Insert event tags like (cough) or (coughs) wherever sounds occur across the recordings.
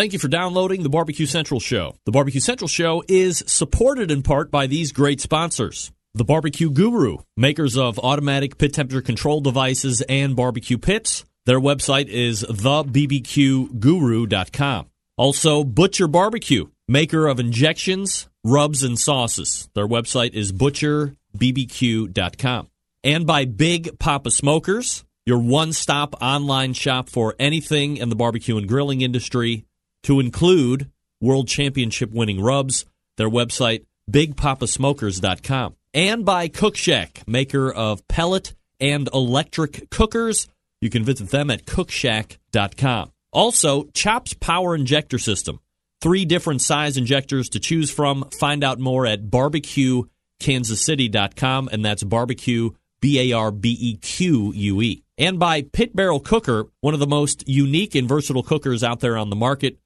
Thank you for downloading the Barbecue Central Show. The Barbecue Central Show is supported in part by these great sponsors. The Barbecue Guru, makers of automatic pit temperature control devices and barbecue pits. Their website is thebbqguru.com. Also, Butcher Barbecue, maker of injections, rubs, and sauces. Their website is butcherbbq.com. And by Big Poppa Smokers, your one stop online shop for anything in the barbecue and grilling industry, to include World Championship winning rubs. Their website, bigpoppasmokers.com. And by Cook Shack, maker of pellet and electric cookers. You can visit them at cookshack.com. Also, Chops Power Injector System. Three different size injectors to choose from. Find out more at barbequekansascity.com, and that's barbecue, B A R B E Q U E. And by Pit Barrel Cooker, one of the most unique and versatile cookers out there on the market.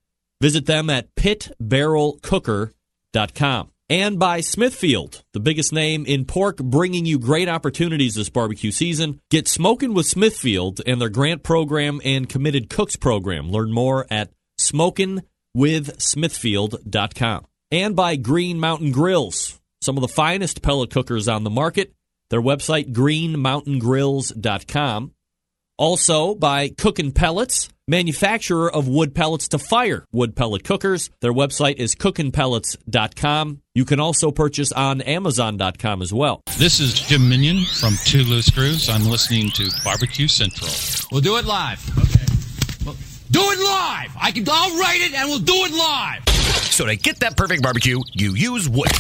Visit them at pitbarrelcooker.com. And by Smithfield, the biggest name in pork, bringing you great opportunities this barbecue season. Get smoking with Smithfield and their grant program and committed cooks program. Learn more at smokingwithsmithfield.com. And by Green Mountain Grills, some of the finest pellet cookers on the market. Their website, greenmountaingrills.com. Also by Cookin' Pellets, manufacturer of wood pellets to fire wood pellet cookers. Their website is cookinpellets.com. You can also purchase on amazon.com as well. This is Jim Minion from Two Loose Screws. I'm listening to Barbecue Central. We'll do it live. Okay. Well, do it live. I can. I'll write it, and we'll do it live. So to get that perfect barbecue, you use wood.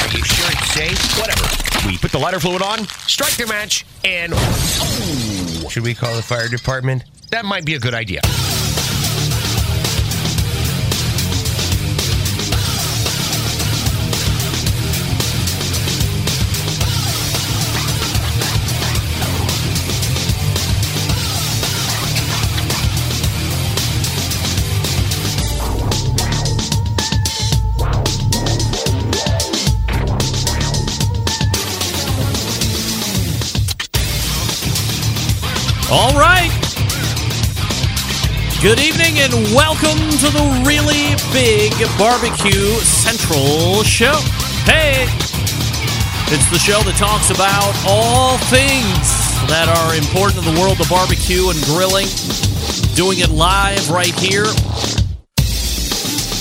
Are you sure it's safe? Whatever. We put the lighter fluid on, strike the match, and oh, should we call the fire department? That might be a good idea. Good evening and welcome to the really big Barbecue Central show. Hey, it's the show that talks about all things that are important in the world of barbecue and grilling. Doing it live right here.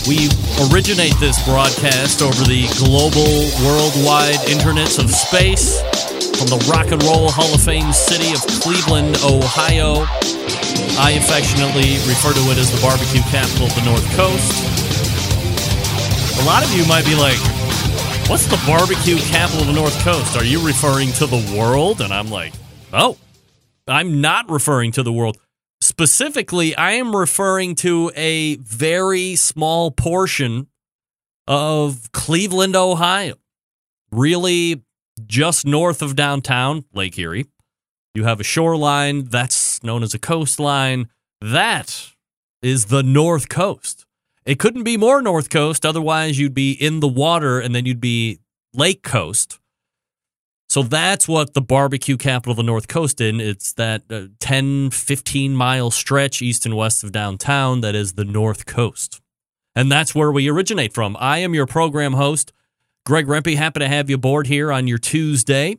We originate this broadcast over the global, worldwide internets of space from the Rock and Roll Hall of Fame city of Cleveland, Ohio. I affectionately refer to it as the barbecue capital of the North Coast. A lot of you might be like, What's the barbecue capital of the North Coast? Are you referring to the world? And I'm like, Oh, I'm not referring to the world. Specifically, I am referring to a very small portion of Cleveland, Ohio. Really, just north of downtown, Lake Erie. You have a shoreline that's known as a coastline. That is the North Coast. It couldn't be more North Coast, otherwise, you'd be in the water and then you'd be Lake Coast. So that's what the barbecue capital of the North Coast in. It's that uh, 10, 15 mile stretch east and west of downtown that is the North Coast. And that's where we originate from. I am your program host, Greg Rempe. Happy to have you aboard here on your Tuesday.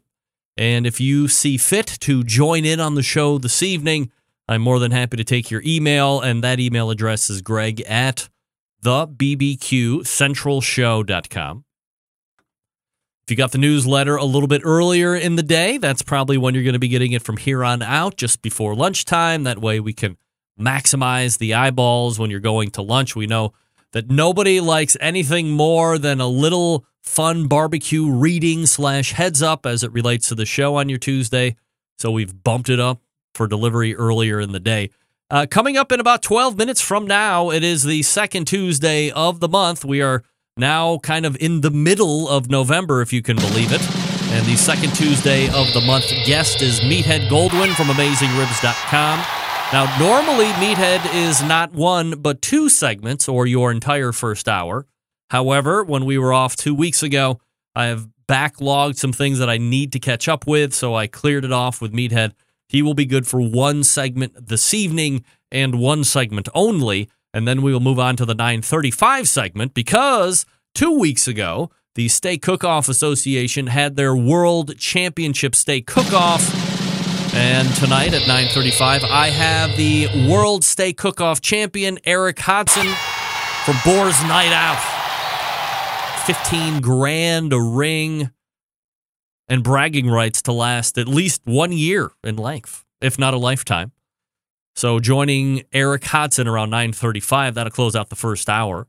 And if you see fit to join in on the show this evening, I'm more than happy to take your email. And that email address is greg at thebbqcentralshow.com. If you got the newsletter a little bit earlier in the day, that's probably when you're going to be getting it from here on out, just before lunchtime. That way we can maximize the eyeballs when you're going to lunch. We know that nobody likes anything more than a little fun barbecue reading slash heads up as it relates to the show on your Tuesday. So we've bumped it up for delivery earlier in the day. Uh, coming up in about 12 minutes from now, it is the second Tuesday of the month. We are now kind of in the middle of November, if you can believe it. And the second Tuesday of the month guest is Meathead Goldwyn from AmazingRibs.com. Now, normally Meathead is not one, but two segments or your entire first hour. However, when we were off two weeks ago, I have backlogged some things that I need to catch up with, so I cleared it off with Meathead. He will be good for one segment this evening and one segment only. And then we will move on to the 935 segment because two weeks ago, the Steak Cook-Off Association had their World Championship Steak Cook-Off. And tonight at 9:35, I have the World Steak Cook-Off champion Erick Hodson for Boar's Night Out. 15 grand a ring and bragging rights to last at least one year in length, if not a lifetime. So joining Erick Hodson around 9:35, that'll close out the first hour.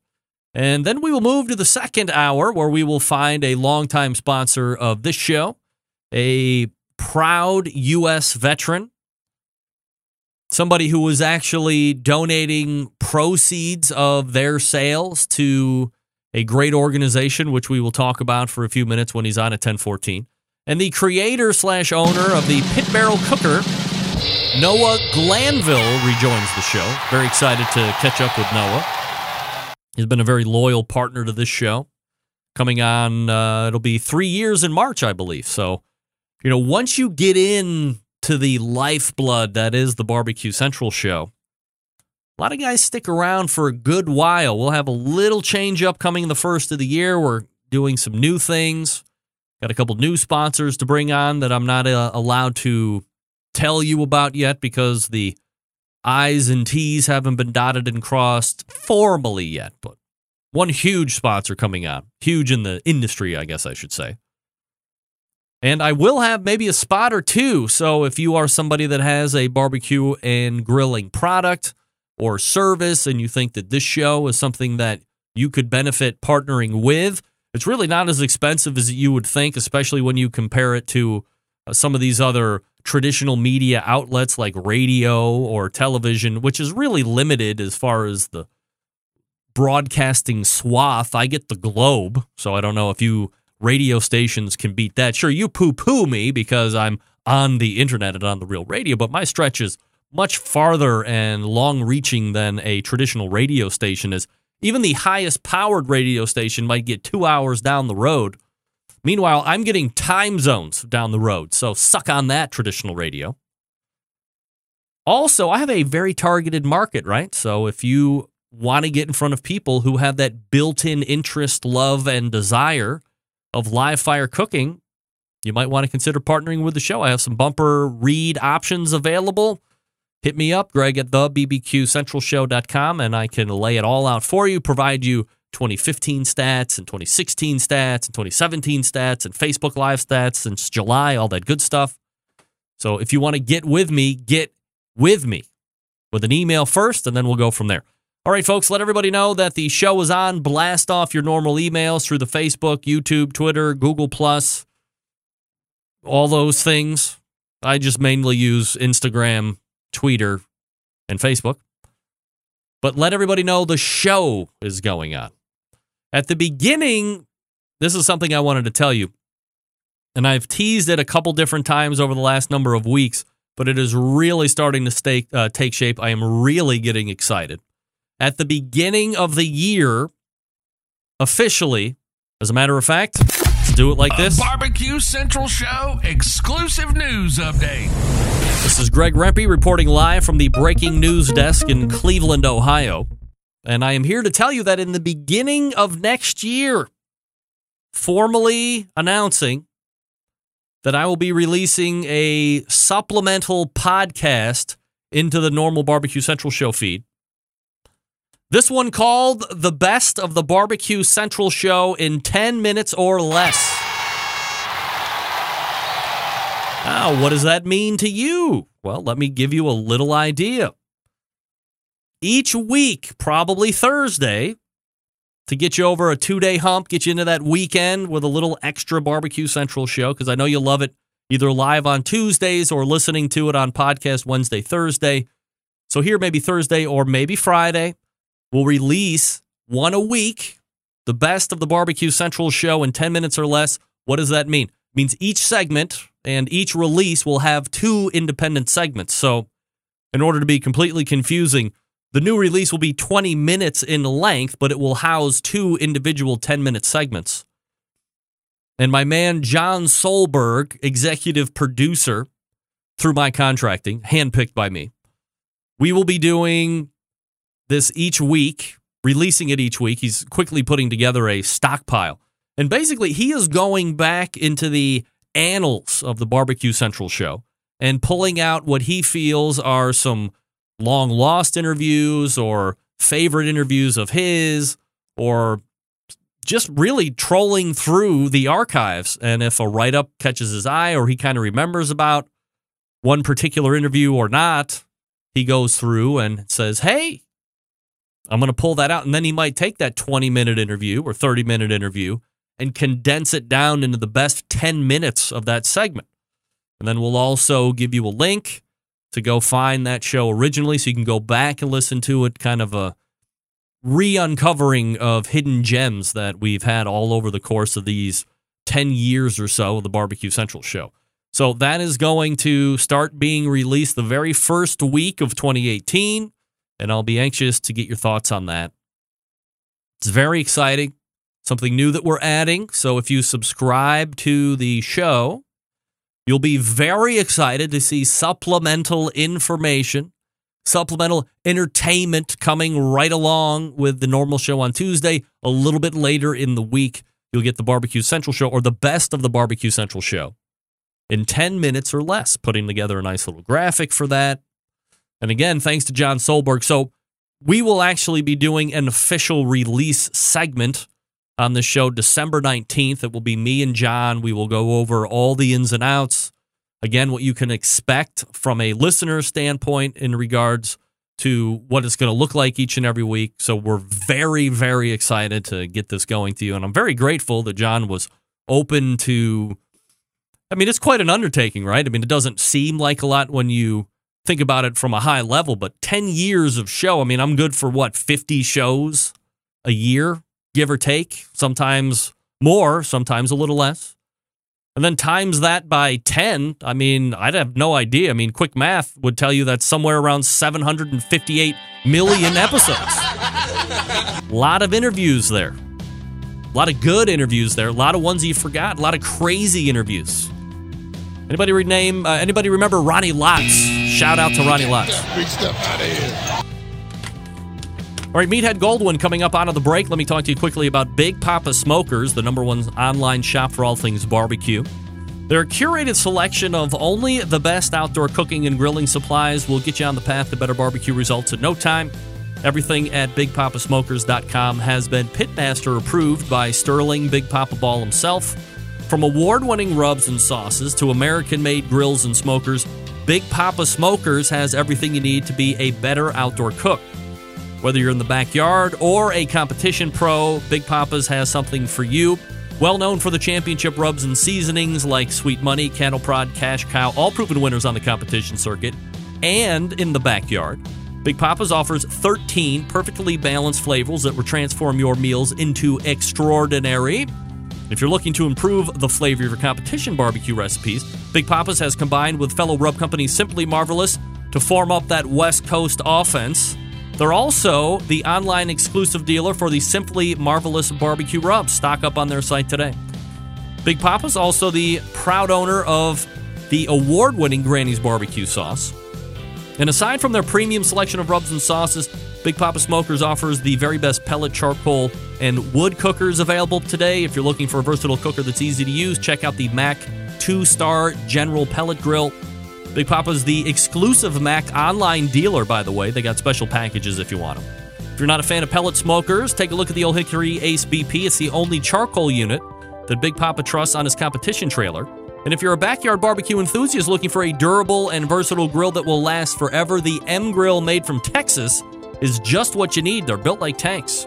And then we will move to the second hour where we will find a longtime sponsor of this show, a proud US veteran, somebody who was actually donating proceeds of their sales to a great organization, which we will talk about for a few minutes when he's on at 1014. And the creator slash owner of the Pit Barrel Cooker, Noah Glanville, rejoins the show. Very excited to catch up with Noah. He's been a very loyal partner to this show. Coming on, uh, it'll be three years in March, I believe. So, you know, once you get in to the lifeblood that is the Barbecue Central show, a lot of guys stick around for a good while. We'll have a little change up coming the first of the year. We're doing some new things. Got a couple new sponsors to bring on that I'm not uh, allowed to tell you about yet because the I's and T's haven't been dotted and crossed formally yet. But one huge sponsor coming on, huge in the industry, I guess I should say. And I will have maybe a spot or two. So if you are somebody that has a barbecue and grilling product, or service and you think that this show is something that you could benefit partnering with, it's really not as expensive as you would think, especially when you compare it to uh, some of these other traditional media outlets like radio or television, which is really limited as far as the broadcasting swath. I get the globe, so I don't know if you radio stations can beat that. Sure, you poo poo me because I'm on the internet and on the real radio, but my stretch is much farther and long reaching than a traditional radio station is. Even the highest powered radio station might get two hours down the road. Meanwhile, I'm getting time zones down the road, so suck on that traditional radio. Also, I have a very targeted market, right? So if you want to get in front of people who have that built in interest, love, and desire of live fire cooking, you might want to consider partnering with the show. I have some bumper read options available hit me up, Greg at the BBQCentralShow.com, and I can lay it all out for you, provide you 2015 stats and 2016 stats and 2017 stats and Facebook Live stats since July, all that good stuff. So if you want to get with me, get with me with an email first, and then we'll go from there. All right, folks, let everybody know that the show is on. Blast off your normal emails through the Facebook, YouTube, Twitter, Google Plus, all those things. I just mainly use Instagram, Twitter, and Facebook. But let everybody know the show is going on. At the beginning, this is something I wanted to tell you. And I've teased it a couple different times over the last number of weeks, but it is really starting to stay, uh, take shape. I am really getting excited. At the beginning of the year, officially, as a matter of fact, let's do it like this. Barbecue Central Show exclusive news update. This is Greg Rempe reporting live from the breaking news desk in Cleveland, Ohio. And I am here to tell you that in the beginning of next year, formally announcing that I will be releasing a supplemental podcast into the normal Barbecue Central show feed. This one called The Best of the Barbecue Central Show in 10 minutes or less. Now, what does that mean to you? Well, let me give you a little idea. Each week, probably Thursday, to get you over a two day hump, get you into that weekend with a little extra Barbecue Central show, because I know you love it either live on Tuesdays or listening to it on podcast Wednesday, Thursday. So, here, maybe Thursday or maybe Friday, we'll release one a week, the best of the Barbecue Central show in 10 minutes or less. What does that mean? It means each segment and each release will have two independent segments. So, in order to be completely confusing, the new release will be 20 minutes in length, but it will house two individual 10 minute segments. And my man, John Solberg, executive producer through my contracting, handpicked by me, we will be doing this each week, releasing it each week. He's quickly putting together a stockpile. And basically, he is going back into the annals of the Barbecue Central show and pulling out what he feels are some long lost interviews or favorite interviews of his or just really trolling through the archives. And if a write up catches his eye or he kind of remembers about one particular interview or not, he goes through and says, Hey, I'm going to pull that out. And then he might take that 20 minute interview or 30 minute interview and condense it down into the best 10 minutes of that segment. And then we'll also give you a link to go find that show originally so you can go back and listen to it, kind of a re uncovering of hidden gems that we've had all over the course of these 10 years or so of the Barbecue Central show. So that is going to start being released the very first week of 2018. And I'll be anxious to get your thoughts on that. It's very exciting, something new that we're adding. So if you subscribe to the show, You'll be very excited to see supplemental information, supplemental entertainment coming right along with the normal show on Tuesday. A little bit later in the week, you'll get the Barbecue Central show or the best of the Barbecue Central show in 10 minutes or less, putting together a nice little graphic for that. And again, thanks to John Solberg. So we will actually be doing an official release segment on the show December 19th. It will be me and John. We will go over all the ins and outs. Again, what you can expect from a listener standpoint in regards to what it's going to look like each and every week. So we're very, very excited to get this going to you. And I'm very grateful that John was open to. I mean, it's quite an undertaking, right? I mean, it doesn't seem like a lot when you think about it from a high level, but 10 years of show. I mean, I'm good for what, 50 shows a year? give or take, sometimes more, sometimes a little less. And then times that by 10, I mean, I'd have no idea. I mean, quick math would tell you that's somewhere around 758 million episodes. a (laughs) lot of interviews there. A lot of good interviews there. A lot of ones you forgot. A lot of crazy interviews. Anybody rename? Uh, anybody remember Ronnie Lotz? Shout out to Ronnie Lotz. Big stuff out of here. All right, Meathead Goldwyn coming up out of the break. Let me talk to you quickly about Big Poppa Smokers, the number one online shop for all things barbecue. Their curated selection of only the best outdoor cooking and grilling supplies will get you on the path to better barbecue results in no time. Everything at BigPoppaSmokers.com has been Pitmaster approved by Sterling Big Poppa Ball himself. From award winning rubs and sauces to American made grills and smokers, Big Poppa Smokers has everything you need to be a better outdoor cook. Whether you're in the backyard or a competition pro, Big Poppa's has something for you. Well known for the championship rubs and seasonings like Sweet Money, Cattle Prod, Cash Cow, all proven winners on the competition circuit and in the backyard. Big Poppa's offers 13 perfectly balanced flavors that will transform your meals into extraordinary. If you're looking to improve the flavor of your competition barbecue recipes, Big Poppa's has combined with fellow rub company Simply Marvelous to form up that West Coast offense. They're also the online exclusive dealer for the Simply Marvelous Barbecue Rubs. Stock up on their site today. Big Poppa's also the proud owner of the award winning Granny's Barbecue Sauce. And aside from their premium selection of rubs and sauces, Big Poppa Smokers offers the very best pellet, charcoal, and wood cookers available today. If you're looking for a versatile cooker that's easy to use, check out the MAK 2 Star General Pellet Grill. Big Poppa's the exclusive MAK online dealer, by the way. They got special packages if you want them. If you're not a fan of pellet smokers, take a look at the Old Hickory Ace BP. It's the only charcoal unit that Big Poppa trusts on his competition trailer. And if you're a backyard barbecue enthusiast looking for a durable and versatile grill that will last forever, the M Grill made from Texas is just what you need. They're built like tanks.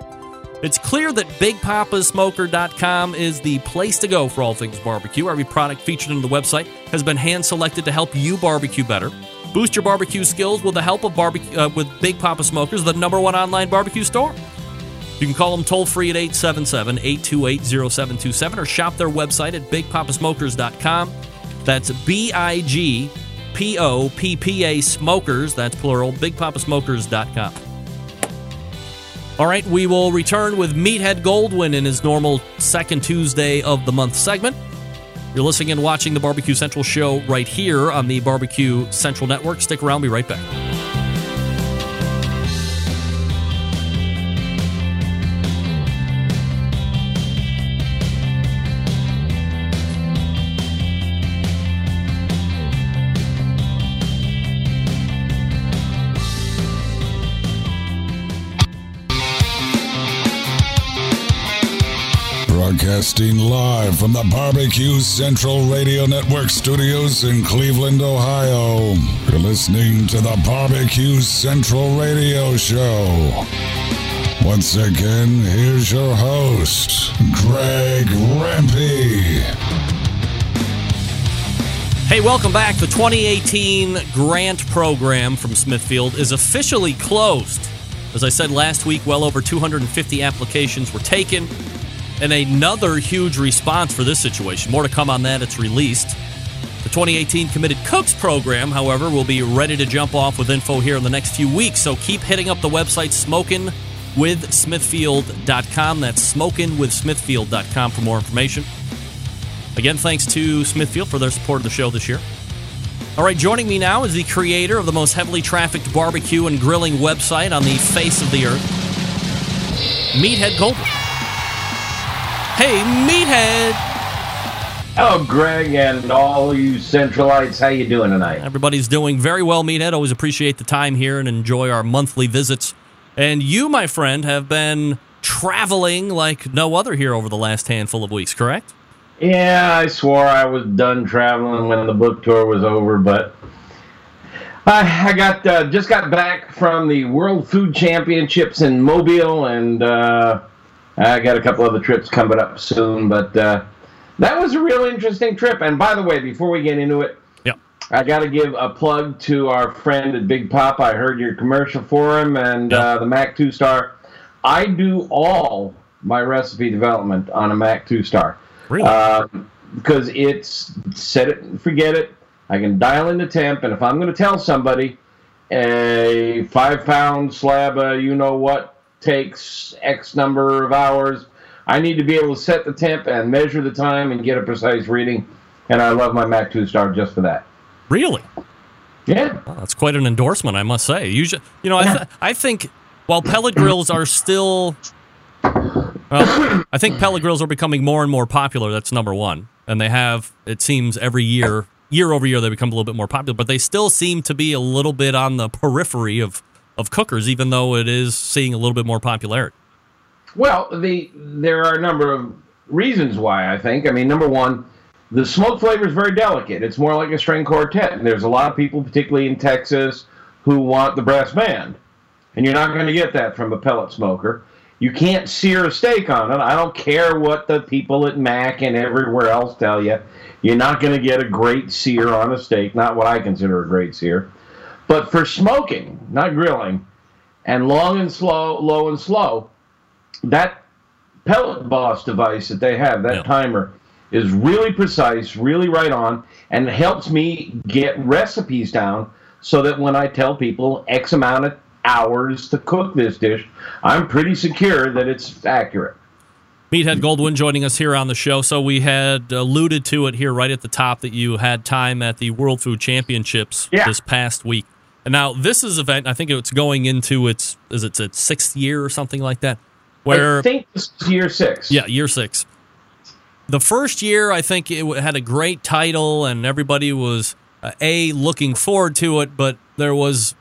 It's clear that BigPoppaSmoker.com is the place to go for all things barbecue. Every product featured on the website has been hand selected to help you barbecue better. Boost your barbecue skills with the help of barbecue uh, with Big Poppa Smokers, the number one online barbecue store. You can call them toll free at 877 828 0727 or shop their website at bigpoppasmokers.com. That's B I G P O P P A Smokers, that's plural, bigpoppasmokers.com. All right, we will return with Meathead Goldwyn in his normal second Tuesday of the month segment. You're listening and watching the Barbecue Central show right here on the Barbecue Central Network. Stick around, be right back. Broadcasting live from the Barbecue Central Radio Network studios in Cleveland, Ohio. You're listening to the Barbecue Central Radio Show. Once again, here's your host, Greg Rempe. Hey, welcome back. The 2018 grant program from Smithfield is officially closed. As I said last week, well over 250 applications were taken, and another huge response for this situation. More to come on that. It's released. The 2018 Committed Cooks program, however, will be ready to jump off with info here in the next few weeks. So keep hitting up the website smokinwithsmithfield.com. That's smokinwithsmithfield.com for more information. Again, thanks to Smithfield for their support of the show this year. All right, joining me now is the creator of the most heavily trafficked barbecue and grilling website on the face of the earth, Meathead Goldwyn. Hey, Meathead! Hello, Greg, and all you Centralites. How you doing tonight? Everybody's doing very well, Meathead. Always appreciate the time here and enjoy our monthly visits. And you, my friend, have been traveling like no other here over the last handful of weeks, correct? Yeah, I swore I was done traveling when the book tour was over, but I, I got uh, just got back from the World Food Championships in Mobile, and uh, I got a couple other trips coming up soon. But uh, that was a real interesting trip. And by the way, before we get into it, Yeah. I got to give a plug to our friend at Big Pop. I heard your commercial for him and Yeah. uh, the MAK Two Star. I do all my recipe development on a MAK Two Star Really? um, because it's set it and forget it. I can dial in the temp, and if I'm going to tell somebody a five pound slab of you know what takes X number of hours, I need to be able to set the temp and measure the time and get a precise reading. And I love my MAK 2 Star just for that. really? Yeah. Well, that's quite an endorsement, I must say. Usually, you know, I, th- I think while pellet grills are still, well, I think pellet grills are becoming more and more popular. That's number one, and they have. It seems every year, year over year, they become a little bit more popular. But they still seem to be a little bit on the periphery of of cookers, even though it is seeing a little bit more popularity. Well, the there are a number of reasons why I think. I mean, number one, the smoke flavor is very delicate. It's more like a string quartet, and there's a lot of people, particularly in Texas, who want the brass band, and you're not going to get that from a pellet smoker. You can't sear a steak on it. I don't care what the people at MAK and everywhere else tell you. You're not going to get a great sear on a steak. Not what I consider a great sear. But for smoking, not grilling, and long and slow, low and slow, that pellet boss device that they have, that Yeah. timer, is really precise, really right on, and helps me get recipes down so that when I tell people X amount of hours to cook this dish, I'm pretty secure that it's accurate. Meathead Goldwyn joining us here on the show. So we had alluded to it here right at the top that you had time at the World Food Championships Yeah. this past week. Now this is event. I think it's going into its is it its sixth year or something like that. Where I think this is year six. yeah, year six. The first year, I think it had a great title, and everybody was uh, a looking forward to it, but there was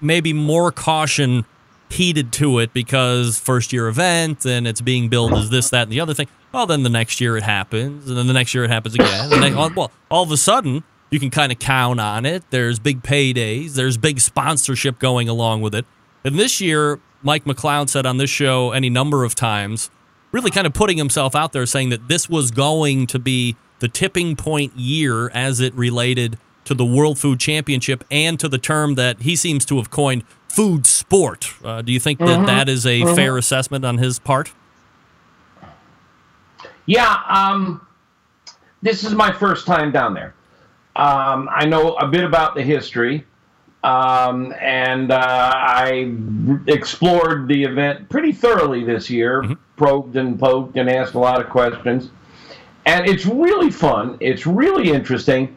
maybe more caution heeded to it because first year event and it's being billed as this, that, and the other thing. Well, then the next year it happens, and then the next year it happens again. Well, all of a sudden, you can kind of count on it. There's big paydays, there's big sponsorship going along with it. And this year, Mike McLeod said on this show any number of times, really kind of putting himself out there saying that this was going to be the tipping point year as it related to the World Food Championship and to the term that he seems to have coined food sport. Uh, do you think that that is a fair assessment on his part? Yeah, um, this is my first time down there. Um, I know a bit about the history, um, and uh, I explored the event pretty thoroughly this year, probed and poked and asked a lot of questions. And it's really fun, it's really interesting,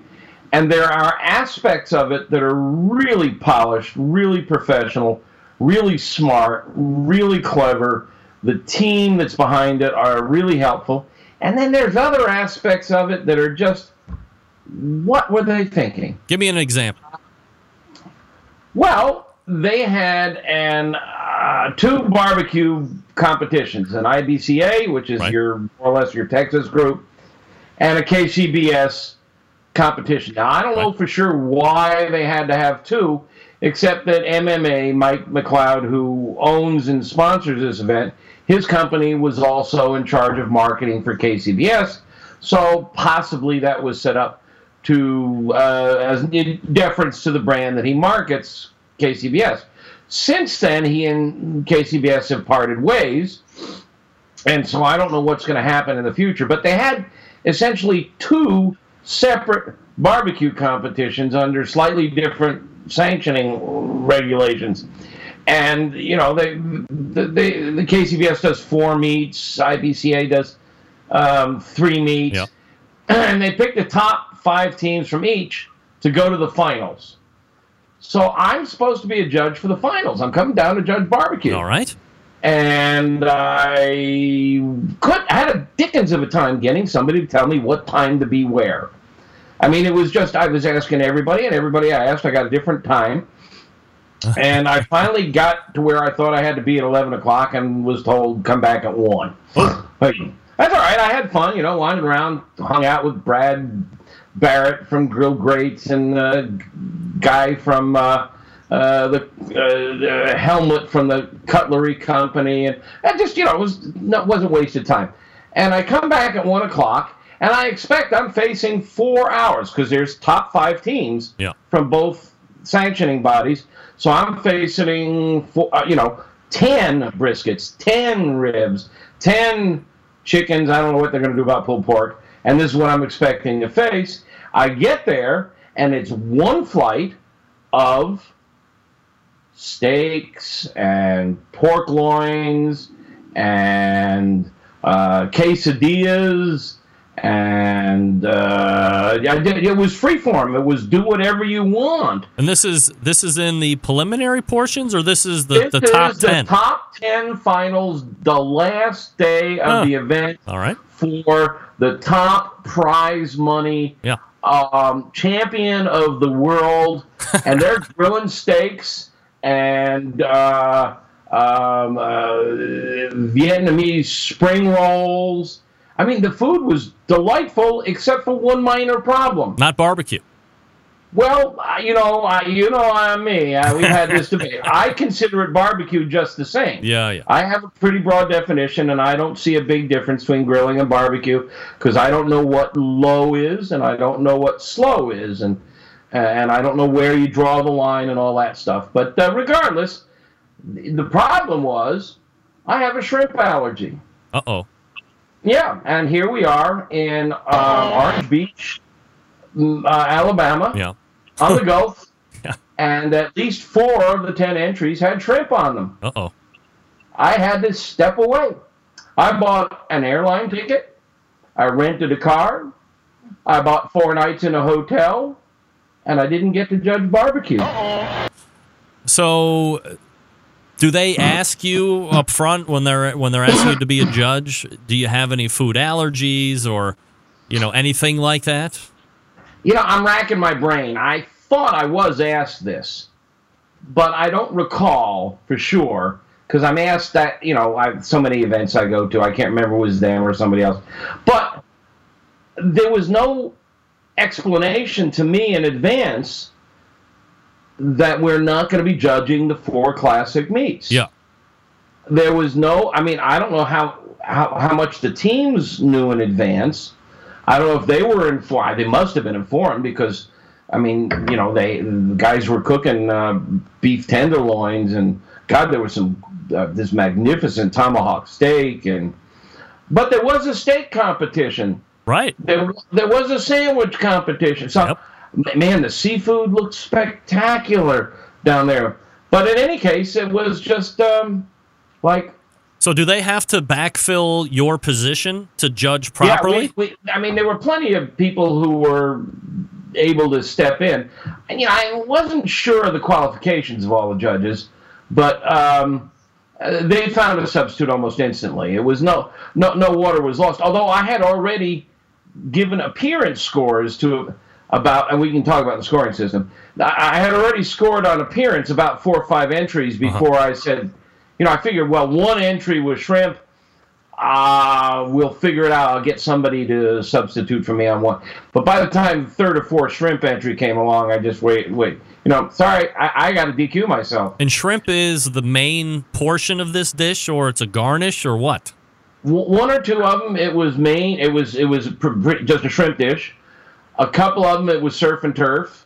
and there are aspects of it that are really polished, really professional, really smart, really clever. The team that's behind it are really helpful. And then there's other aspects of it that are just what were they thinking? Give me an example. Well, they had an uh, two barbecue competitions: an IBCA, which is Right. your more or less your Texas group, and a KCBS competition. Now, I don't know for sure why they had to have two, except that MMA, Mike McLeod, who owns and sponsors this event, his company was also in charge of marketing for KCBS. So possibly that was set up to uh, as in deference to the brand that he markets, KCBS. Since then, he and KCBS have parted ways, and so I don't know what's going to happen in the future. But they had essentially two separate barbecue competitions under slightly different sanctioning regulations. And you know, they, the, the, the KCBS does four meets, IBCA does um, three meets, Yeah. and they pick the top five teams from each to go to the finals. So I'm supposed to be a judge for the finals. I'm coming down to judge barbecue All right. and I could had a dickens of a time getting somebody to tell me what time to be where. I mean, it was just I was asking everybody, and everybody I asked, I got a different time. (laughs) And I finally got to where I thought I had to be at eleven o'clock, and was told come back at one. That's all right. I had fun, you know, wandering around, hung out with Brad Barrett from Grill Grates and uh, guy from uh, uh, the uh, helmet from the cutlery company, and I just you know it was no, wasn't wasted time. And I come back at one o'clock, and I expect I'm facing four hours because there's top five teams Yeah. from both sanctioning bodies. So I'm facing four, uh, you know ten briskets, ten ribs, ten chickens. I don't know what they're going to do about pulled pork, and this is what I'm expecting to face. I get there, and it's one flight of steaks and pork loins and uh, quesadillas and uh, it was freeform. It was do whatever you want. And this is this is in the preliminary portions, or this is the, This the top is the ten. top ten finals, the last day of the event All right. for the top prize money Yeah. Um, champion of the world, (laughs) and they're grilling steaks and uh, um, uh, Vietnamese spring rolls. I mean, the food was delightful, except for one minor problem. Not barbecue. Well, I- you know, I, you know, I'm me. Uh, we've had this debate. (laughs) I consider it barbecue just the same. Yeah, yeah. I have a pretty broad definition, and I don't see a big difference between grilling and barbecue because I don't know what low is, and I don't know what slow is, and and I don't know where you draw the line and all that stuff. But uh, regardless, the problem was I have a shrimp allergy. Uh oh. Yeah, and here we are in uh, Orange Beach, uh, Alabama, Yeah. on the Gulf, (laughs) Yeah. and at least four of the ten entries had shrimp on them. Uh oh. I had to step away. I bought an airline ticket. I rented a car. I bought four nights in a hotel, and I didn't get to judge barbecue. So, do they ask you up front when they're when they're asking you to be a judge? Do you have any food allergies or, you know, anything like that? You know, I'm racking my brain. I thought I was asked this, but I don't recall for sure because I'm asked that. You know, I so many events I go to, I can't remember if it was them or somebody else, but there was no explanation to me in advance that we're not going to be judging the four classic meets. Yeah. There was no. I mean, I don't know how how, how much the teams knew in advance. I don't know if they were informed. They must have been informed because, I mean, you know, they the guys were cooking uh, beef tenderloins and God, there was some uh, this magnificent tomahawk steak and, but there was a steak competition. Right. There, there was a sandwich competition. So, Yep. man, the seafood looked spectacular down there. But in any case, it was just um, like So, do they have to backfill your position to judge properly? Yeah, we, we, I mean, there were plenty of people who were able to step in. And, you know, I wasn't sure of the qualifications of all the judges, but um, uh, they found a substitute almost instantly. It was no, no, no water was lost. Although I had already given appearance scores to about, and we can talk about the scoring system. I, I had already scored on appearance about four or five entries before I said, you know, I figured, well, one entry was shrimp. Uh, we'll figure it out. I'll get somebody to substitute for me on one. But by the time third or fourth shrimp entry came along, I just wait, wait. You know, sorry, I, I got to DQ myself. And shrimp is the main portion of this dish, or it's a garnish, or what? W- One or two of them, it was main. It was it was pr- pr- just a shrimp dish. A couple of them, it was surf and turf.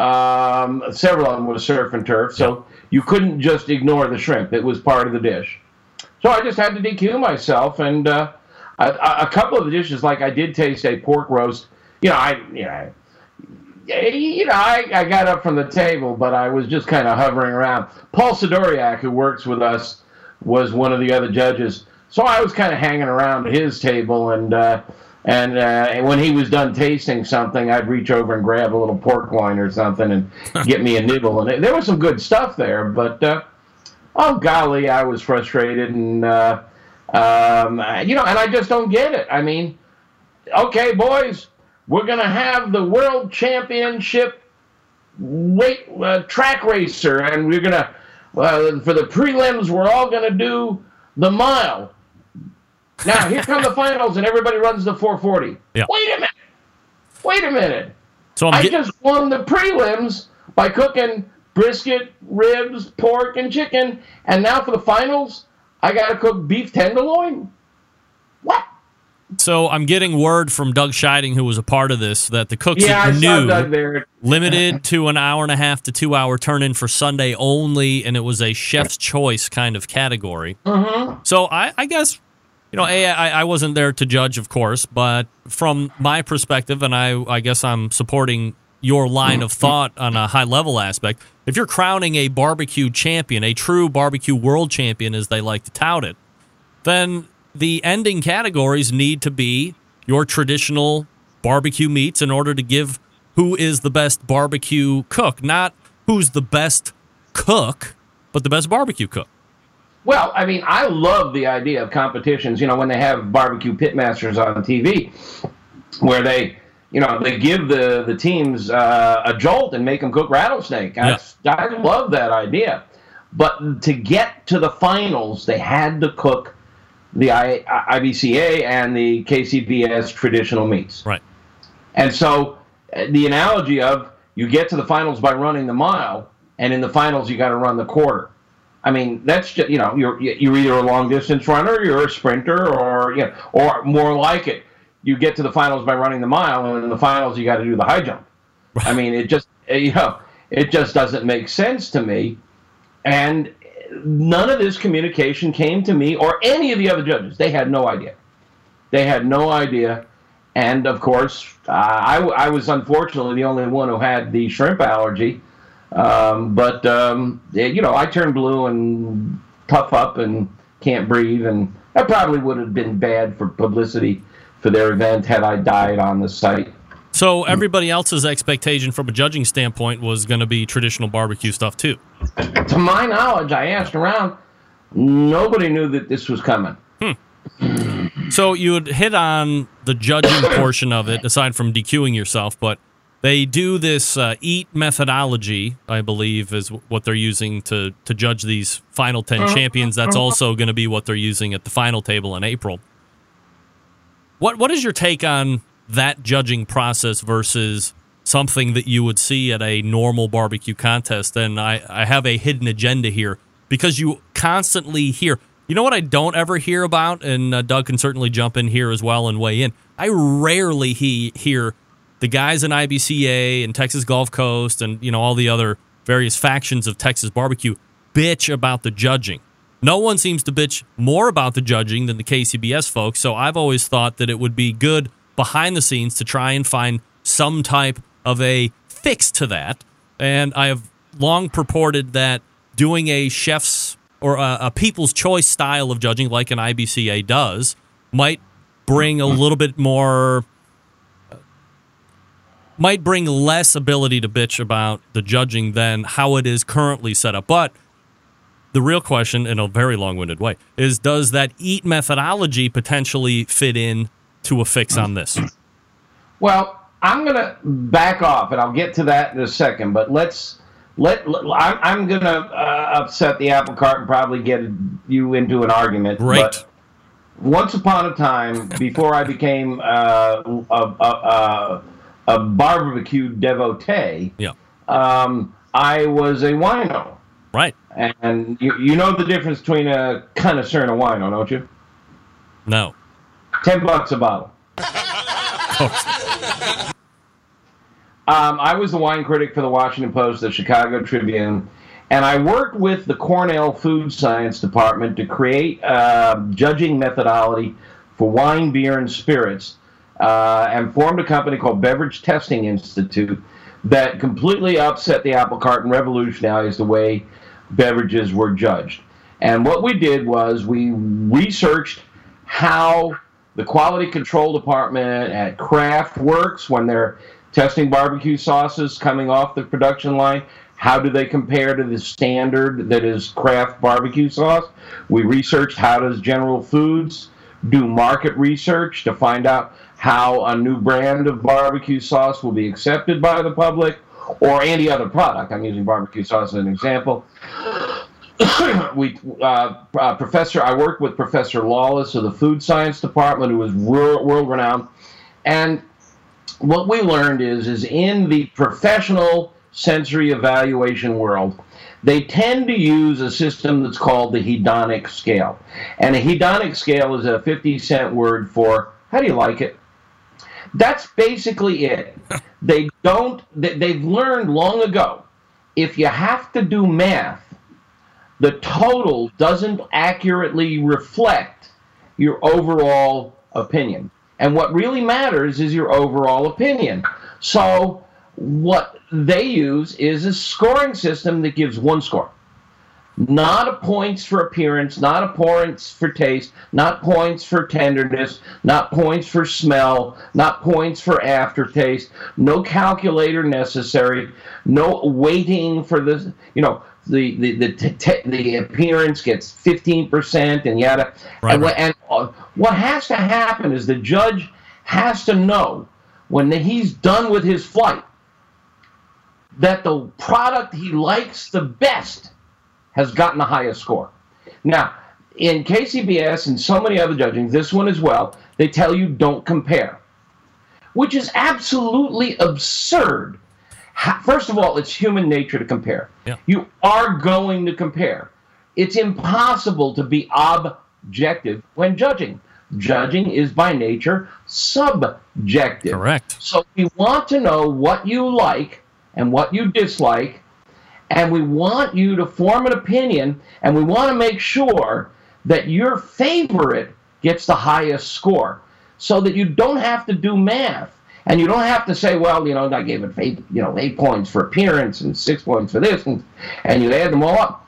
Um, several of them was surf and turf. So you couldn't just ignore the shrimp. It was part of the dish. So I just had to DQ myself, and uh, a, a couple of the dishes, like I did taste a pork roast. You know, I you know. You know, I, I got up from the table, but I was just kind of hovering around. Paul Sidoriak, who works with us, was one of the other judges. So I was kind of hanging around his table, and uh, and uh, when he was done tasting something, I'd reach over and grab a little pork loin or something and (laughs) get me a nibble. And it, there was some good stuff there, but uh, oh golly, I was frustrated, and uh, um, you know, and I just don't get it. I mean, okay, boys, we're gonna have the world championship weight uh, track racer, and we're gonna uh, for the prelims, we're all gonna do the mile. Now here come the finals, and everybody runs the 440. Yeah. Wait a minute. Wait a minute. So I'm I get- just won the prelims by cooking brisket, ribs, pork, and chicken, and now for the finals, I got to cook beef tenderloin. What? so I'm getting word from Doug Scheiding, who was a part of this, that the cooks Yeah, I saw knew Doug limited to an hour and a half to two hour turn in for Sunday only, and it was a chef's choice kind of category. Mm-hmm. So I, I guess, you know, I, I wasn't there to judge, of course, but from my perspective, and I, I guess I'm supporting your line of thought on a high level aspect. If you're crowning a barbecue champion, a true barbecue world champion, as they like to tout it, then the ending categories need to be your traditional barbecue meats in order to give who is the best barbecue cook, not who's the best cook, but the best barbecue cook. Well, I mean, I love the idea of competitions. You know, when they have barbecue pitmasters on TV, where they, you know, they give the the teams uh, a jolt and make them cook rattlesnake. I, I love that idea. But to get to the finals, they had to cook the I, IBCA and the KCBS traditional meats. Right. And so uh, the analogy of you get to the finals by running the mile, and in the finals you got to run the quarter. I mean, that's just you know you're you're either a long distance runner, you're a sprinter, or you know, or more like it, you get to the finals by running the mile, and in the finals you got to do the high jump. I mean, it just uh, you know it just doesn't make sense to me, and none of this communication came to me or any of the other judges. They had no idea. They had no idea. And of course, uh, I, I was unfortunately the only one who had the shrimp allergy. Um, but, um, yeah, you know, I turned blue and puff up and can't breathe. And that probably would have been bad for publicity for their event had I died on the site. So everybody else's expectation from a judging standpoint was going to be traditional barbecue stuff too. To my knowledge, I asked around. Nobody knew that this was coming. So you would hit on the judging portion of it, aside from DQing yourself, but they do this uh, eat methodology, I believe, is what they're using to to judge these final 10 champions. That's also going to be what they're using at the final table in April. What what is your take on that judging process versus something that you would see at a normal barbecue contest? And I, I have a hidden agenda here because you constantly hear. You know what I don't ever hear about, and uh, Doug can certainly jump in here as well and weigh in. I rarely he, hear the guys in IBCA and Texas Gulf Coast and you know all the other various factions of Texas barbecue bitch about the judging. No one seems to bitch more about the judging than the KCBS folks. So I've always thought that it would be good behind the scenes to try and find some type of a fix to that. And I have long purported that doing a chef's or a, a people's choice style of judging, like an IBCA does, might bring a little bit more might bring less ability to bitch about the judging than how it is currently set up. But the real question, in a very long winded way, is does that EAT methodology potentially fit in to a fix on this? Well, I'm going to back off, and I'll get to that in a second. But let's let, let- I'm, I'm gonna uh, upset the apple cart and probably get you into an argument. But once upon a time, before I became uh, a, a, a, a barbecue devotee, Yeah. um, I was a wino. Right. And you, you know the difference between a connoisseur and a wino, don't you? No. Ten bucks a bottle. (laughs) Um, I was the wine critic for the Washington Post, the Chicago Tribune, and I worked with the Cornell Food Science Department to create a judging methodology for wine, beer, and spirits, uh, and formed a company called Beverage Testing Institute that completely upset the apple cart and revolutionized the way beverages were judged. And what we did was we researched how the quality control department at Kraft works when they're testing barbecue sauces coming off the production line. How do they compare to the standard that is Kraft barbecue sauce? We researched how does General Foods do market research to find out how a new brand of barbecue sauce will be accepted by the public or any other product. I'm using barbecue sauce as an example (coughs) we uh, uh, professor I worked with Professor Lawless of the Food Science Department, who was world renowned, and what we learned is is in the professional sensory evaluation world, they tend to use a system that's called the hedonic scale, and a hedonic scale is a 50 cent word for how do you like it. That's basically it. (laughs) they don't. They, they've learned long ago. If you have to do math the total doesn't accurately reflect your overall opinion. And what really matters is your overall opinion. So, what they use is a scoring system that gives one score. Not a points for appearance, not a points for taste, not points for tenderness, not points for smell, not points for aftertaste, no calculator necessary, no waiting for the, you know, the the the, t- t- the appearance gets 15% and yada. Right, and, right. and uh, what has to happen is the judge has to know when he's done with his flight that the product he likes the best has gotten the highest score. Now, in KCBS and so many other judging, this one as well, they tell you don't compare, which is absolutely absurd. First of all, it's human nature to compare. Yeah. You are going to compare. It's impossible to be objective when judging. Judging is by nature subjective. Correct. So we want to know what you like and what you dislike, and we want you to form an opinion, and we want to make sure that your favorite gets the highest score, so that you don't have to do math. And you don't have to say, well, you know, I gave it eight, you know, eight points for appearance and six points for this, and, and you add them all up.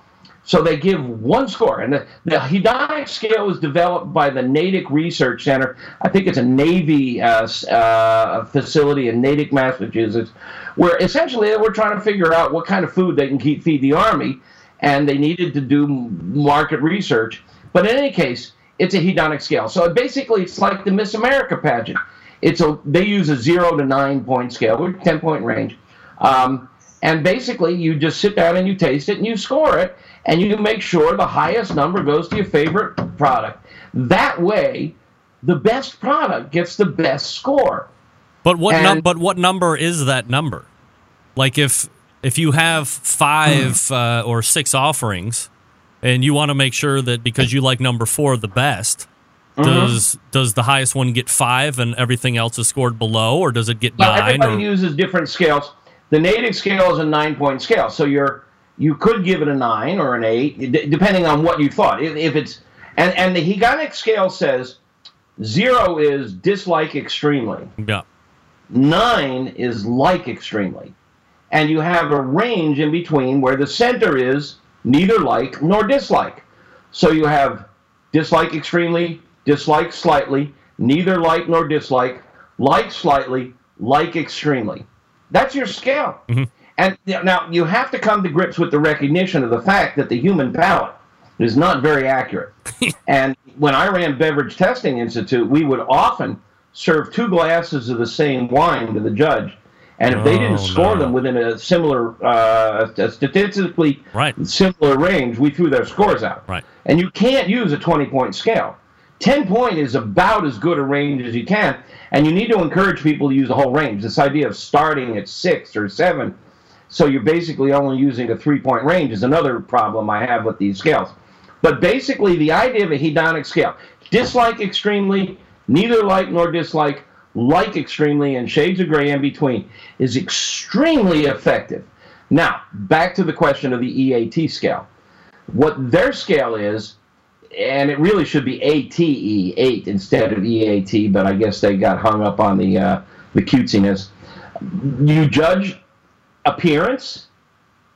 So they give one score. And the, the hedonic scale was developed by the Natick Research Center. I think it's a Navy uh, uh, facility in Natick, Massachusetts, where essentially they were trying to figure out what kind of food they can keep feed the Army, and they needed to do market research. But in any case, it's a hedonic scale. So basically, it's like the Miss America pageant. It's a they use a zero to nine point scale, with ten point range. Um, and basically, you just sit down and you taste it and you score it, and you make sure the highest number goes to your favorite product. That way, the best product gets the best score. But what num- but what number is that number? Like if if you have five Hmm. uh, or six offerings, and you want to make sure that because you like number four the best, Mm-hmm. does does the highest one get five and everything else is scored below, or does it get Well, nine? everybody Or, uses different scales. The hedonic scale is a nine point scale, so you're you could give it a nine or an eight, d- depending on what you thought. If, if it's and and the hedonic scale says zero is dislike extremely, yeah, nine is like extremely, and you have a range in between where the center is neither like nor dislike. So you have dislike extremely, dislike slightly, neither like nor dislike, like slightly, like extremely. That's your scale. Mm-hmm. And now you have to come to grips with the recognition of the fact that the human palate is not very accurate. (laughs) and when I ran Beverage Testing Institute, we would often serve two glasses of the same wine to the judge, And if they Oh, didn't score no. them within a similar, uh, a statistically Right. similar range, we threw their scores out. Right. And you can't use a 20 point scale. 10 point is about as good a range as you can, and you need to encourage people to use the whole range. This idea of starting at six or seven, so you're basically only using a three point range, is another problem I have with these scales. But basically, the idea of a hedonic scale dislike extremely, neither like nor dislike, like extremely, and shades of gray in between is extremely effective. Now, back to the question of the EAT scale. What their scale is, and it really should be ATE, 8 instead of EAT, but I guess they got hung up on the, uh, the cutesiness. You judge appearance,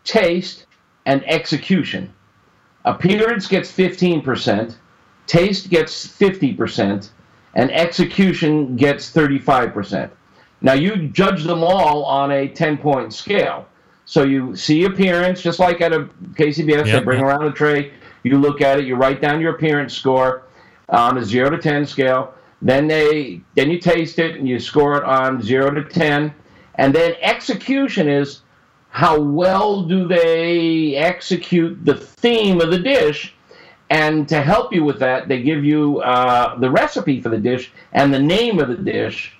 taste, and execution. Appearance gets 15%, taste gets 50%, and execution gets 35%. Now you judge them all on a 10 point scale. So you see appearance, just like at a KCBS, they bring around a tray, you look at it, you write down your appearance score on a 0 to 10 scale. Then they then you taste it and you score it on 0 to 10. And then execution is how well do they execute the theme of the dish? And to help you with that they give you uh, the recipe for the dish and the name of the dish.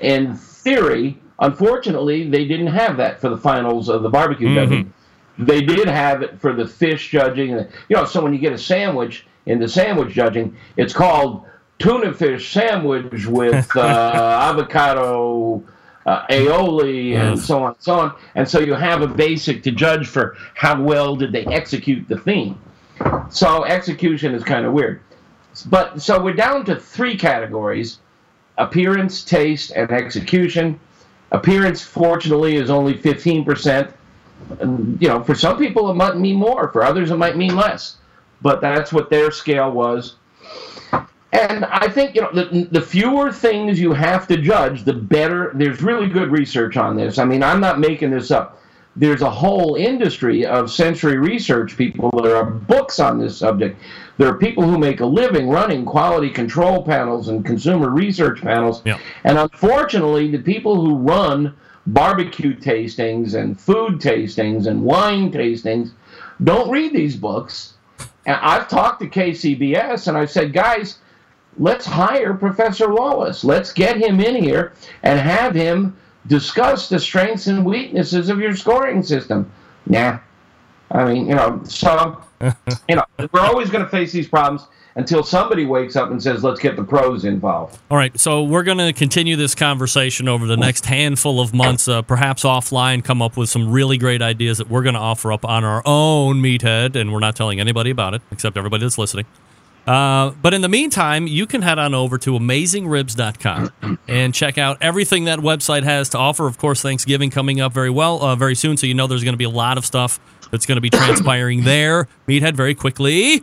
In theory unfortunately they didn't have that for the finals of the barbecue judging they did have it for the fish judging. You know so when you get a sandwich in the sandwich judging it's called tuna fish sandwich with (laughs) uh, avocado uh, aioli and so on and so on. And so you have a basic to judge for how well did they execute the theme. So execution is kind of weird. But so we're down to three categories appearance taste and execution. Appearance fortunately is only 15% and, you know for some people it might mean more. For others it might mean less. But that's what their scale was and I think you know the, the fewer things you have to judge, the better. There's really good research on this. I mean, I'm not making this up. There's a whole industry of sensory research people. There are books on this subject. There are people who make a living running quality control panels and consumer research panels. Yeah. And unfortunately, the people who run barbecue tastings and food tastings and wine tastings don't read these books. And I've talked to KCBS and I said, guys, let's hire Professor Lawless. Let's get him in here and have him discuss the strengths and weaknesses of your scoring system. Nah. I mean, you know, so, (laughs) you know, we're always going to face these problems until somebody wakes up and says, let's get the pros involved. All right, so we're going to continue this conversation over the next handful of months, uh, perhaps offline, come up with some really great ideas that we're going to offer up on our own meathead, and we're not telling anybody about it except everybody that's listening. Uh, but in the meantime, you can head on over to amazingribs.com (clears throat) and check out everything that website has to offer. Of course, Thanksgiving coming up very well, uh, very soon, so you know there's going to be a lot of stuff that's going to be (coughs) transpiring there. Meathead, very quickly.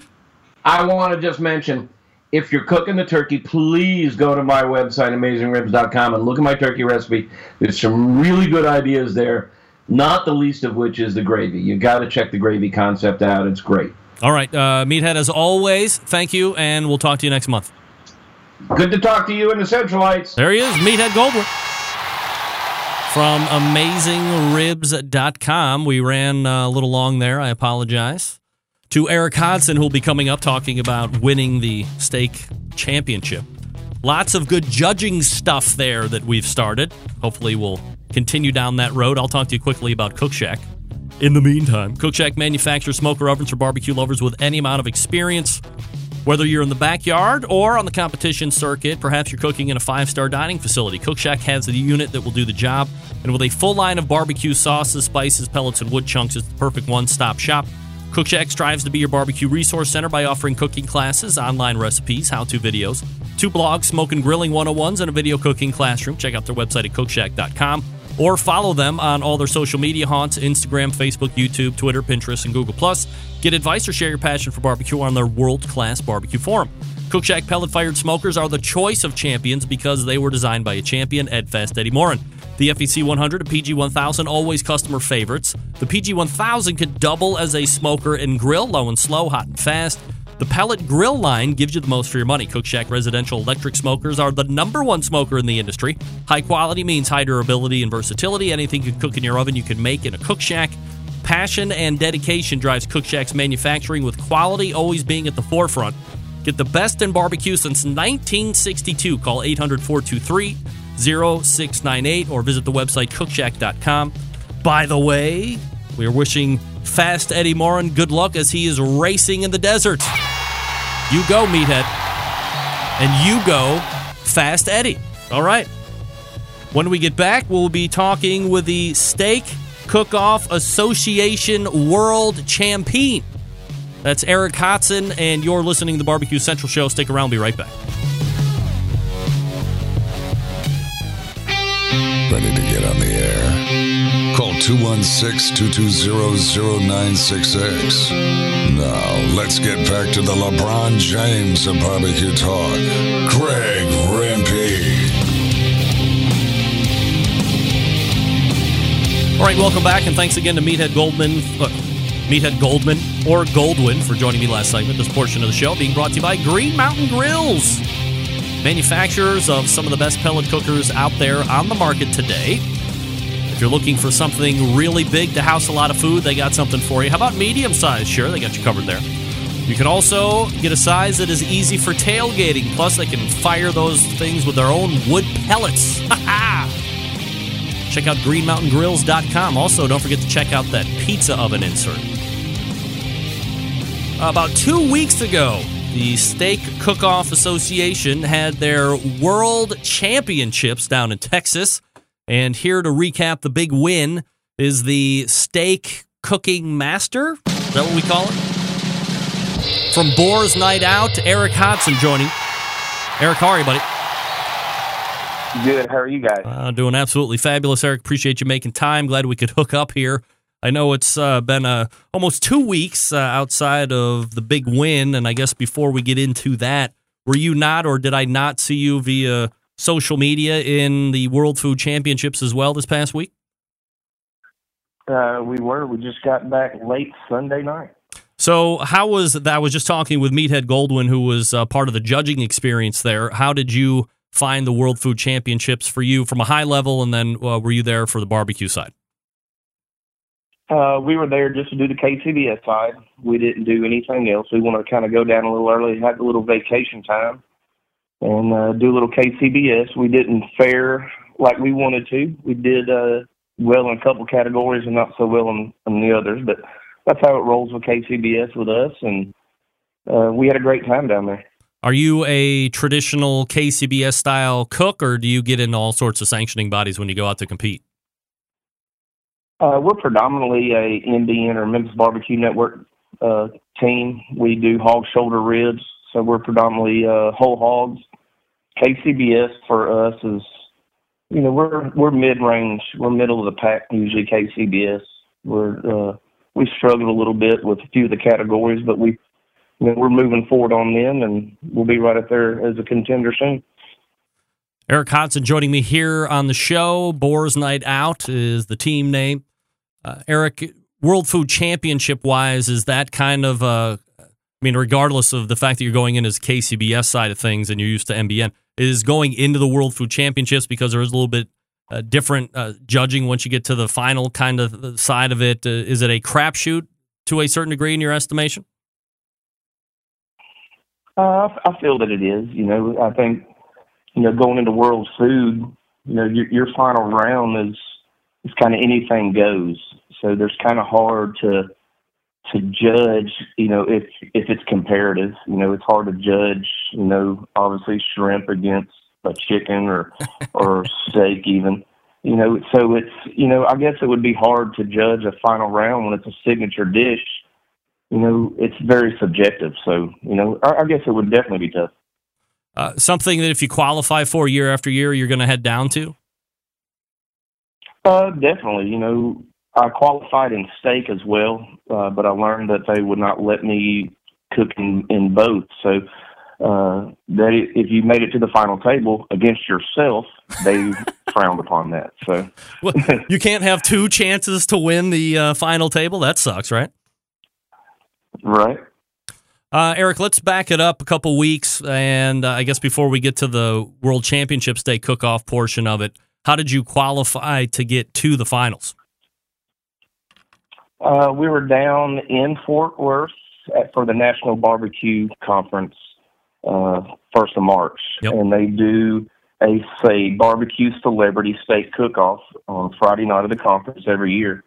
I want to just mention if you're cooking the turkey, please go to my website, amazingribs.com, and look at my turkey recipe. There's some really good ideas there, not the least of which is the gravy. You got to check the gravy concept out. It's great. All right, uh, Meathead, as always, thank you, and we'll talk to you next month. Good to talk to you and the Centralites. There he is, Meathead Goldberg. From AmazingRibs.com. We ran uh, a little long there. I apologize. To Erick Hodson, who'll be coming up talking about winning the steak championship. Lots of good judging stuff there that we've started. Hopefully, we'll continue down that road. I'll talk to you quickly about Cook Shack. In the meantime, Cook Shack manufactures smoker ovens for barbecue lovers with any amount of experience. Whether you're in the backyard or on the competition circuit, perhaps you're cooking in a five star dining facility, Cook Shack has the unit that will do the job. And with a full line of barbecue sauces, spices, pellets, and wood chunks, it's the perfect one stop shop. Cook Shack strives to be your barbecue resource center by offering cooking classes, online recipes, how to videos, two blogs, smoke and grilling 101s, and a video cooking classroom. Check out their website at cookshack.com or follow them on all their social media haunts Instagram, Facebook, YouTube, Twitter, Pinterest, and Google. Get advice or share your passion for barbecue on their world class barbecue forum. Cook Shack pellet fired smokers are the choice of champions because they were designed by a champion, Ed Fast Eddie Maurin. The FEC 100 and PG 1000 always customer favorites. The PG 1000 could double as a smoker and grill, low and slow, hot and fast. The pellet grill line gives you the most for your money. Cook Shack residential electric smokers are the number one smoker in the industry. High quality means high durability and versatility. Anything you cook in your oven, you can make in a Cook Shack. Passion and dedication drives Cook Shack's manufacturing, with quality always being at the forefront. Get the best in barbecue since 1962. Call 800 423 0698 or visit the website cookshack.com. By the way, we are wishing Fast Eddie Maurin good luck as he is racing in the desert. You go, Meathead. And you go, Fast Eddie. All right. When we get back, we'll be talking with the Steak Cook Off Association World Champion. That's Erick Hodson, and you're listening to the Barbecue Central Show. Stick around, be right back. Ready to get on the air? Call 216 220 0966. Now, let's get back to the LeBron James of barbecue talk. Greg Rempe. All right, welcome back, and thanks again to Meathead Goldman, uh, Meathead Goldman or Goldwyn for joining me last segment. This portion of the show being brought to you by Green Mountain Grills, manufacturers of some of the best pellet cookers out there on the market today. If you're looking for something really big to house a lot of food, they got something for you. How about medium size? Sure, they got you covered there. You can also get a size that is easy for tailgating. Plus, they can fire those things with their own wood pellets. (laughs) Check out greenmountaingrills.com. Also, don't forget to check out that pizza oven insert. About two weeks ago, the Steak Cook Off Association had their World Championships down in Texas. And here to recap the big win is the Steak Cooking Master. Is that what we call it? From Boar's Night Out, Erick Hodson joining. Erick, how are you, buddy? Good. How are you guys? Uh, doing absolutely fabulous, Erick. Appreciate you making time. Glad we could (laughs) hook up here. I know it's uh, been uh, almost two weeks uh, outside of the big win, and I guess before we get into that, were you not, or did I not see you via social media in the World Food Championships as well this past week? Uh, we were. We just got back late Sunday night. So, how was that? I was just talking with Meathead Goldwyn, who was uh, part of the judging experience there. How did you find the World Food Championships for you from a high level, and then uh, were you there for the barbecue side? Uh, we were there just to do the KCBS side. We didn't do anything else. We wanted to kind of go down a little early, have a little vacation time, and uh, do a little KCBS. We didn't fare like we wanted to. We did uh, well in a couple categories and not so well in, in the others, but that's how it rolls with KCBS with us, and uh, we had a great time down there. Are you a traditional KCBS style cook, or do you get in all sorts of sanctioning bodies when you go out to compete? Uh, we're predominantly a MBN or Memphis Barbecue Network uh, team. We do hog shoulder ribs, so we're predominantly uh, whole hogs. KCBS for us is, you know, we're we're mid range. We're middle of the pack usually. KCBS. We're uh, we struggled a little bit with a few of the categories, but we you know, we're moving forward on them, and we'll be right up there as a contender soon. Erick Hodson joining me here on the show. Boar's Night Out is the team name. Uh, Erick, World Food Championship wise, is that kind of, uh, I mean, regardless of the fact that you're going in as KCBS side of things and you're used to MBN, is going into the World Food Championships because there is a little bit uh, different uh, judging once you get to the final kind of side of it. Uh, is it a crapshoot to a certain degree in your estimation? Uh, I feel that it is. You know, I think you know going into World Food, you know, your, your final round is is kind of anything goes. So there's kind of hard to to judge. You know, if if it's comparative, you know, it's hard to judge. You know, obviously shrimp against a chicken or (laughs) or steak even. You know, so it's you know, I guess it would be hard to judge a final round when it's a signature dish you know, it's very subjective. So, you know, I, I guess it would definitely be tough. Uh, something that if you qualify for year after year, you're going to head down to? Uh, definitely. You know, I qualified in steak as well, uh, but I learned that they would not let me cook in, in both. So, uh, that if you made it to the final table against yourself, they (laughs) frowned upon that. So, well, you can't have two chances to win the uh, final table. That sucks, right? Right. Uh, Erick, let's back it up a couple weeks, and uh, I guess before we get to the World Championship Steak Cook-Off portion of it, how did you qualify to get to the finals? Uh, we were down in Fort Worth at, for the National Barbecue Conference, uh, first of March, Yep. and they do a say barbecue celebrity steak cook-off on Friday night of the conference every year,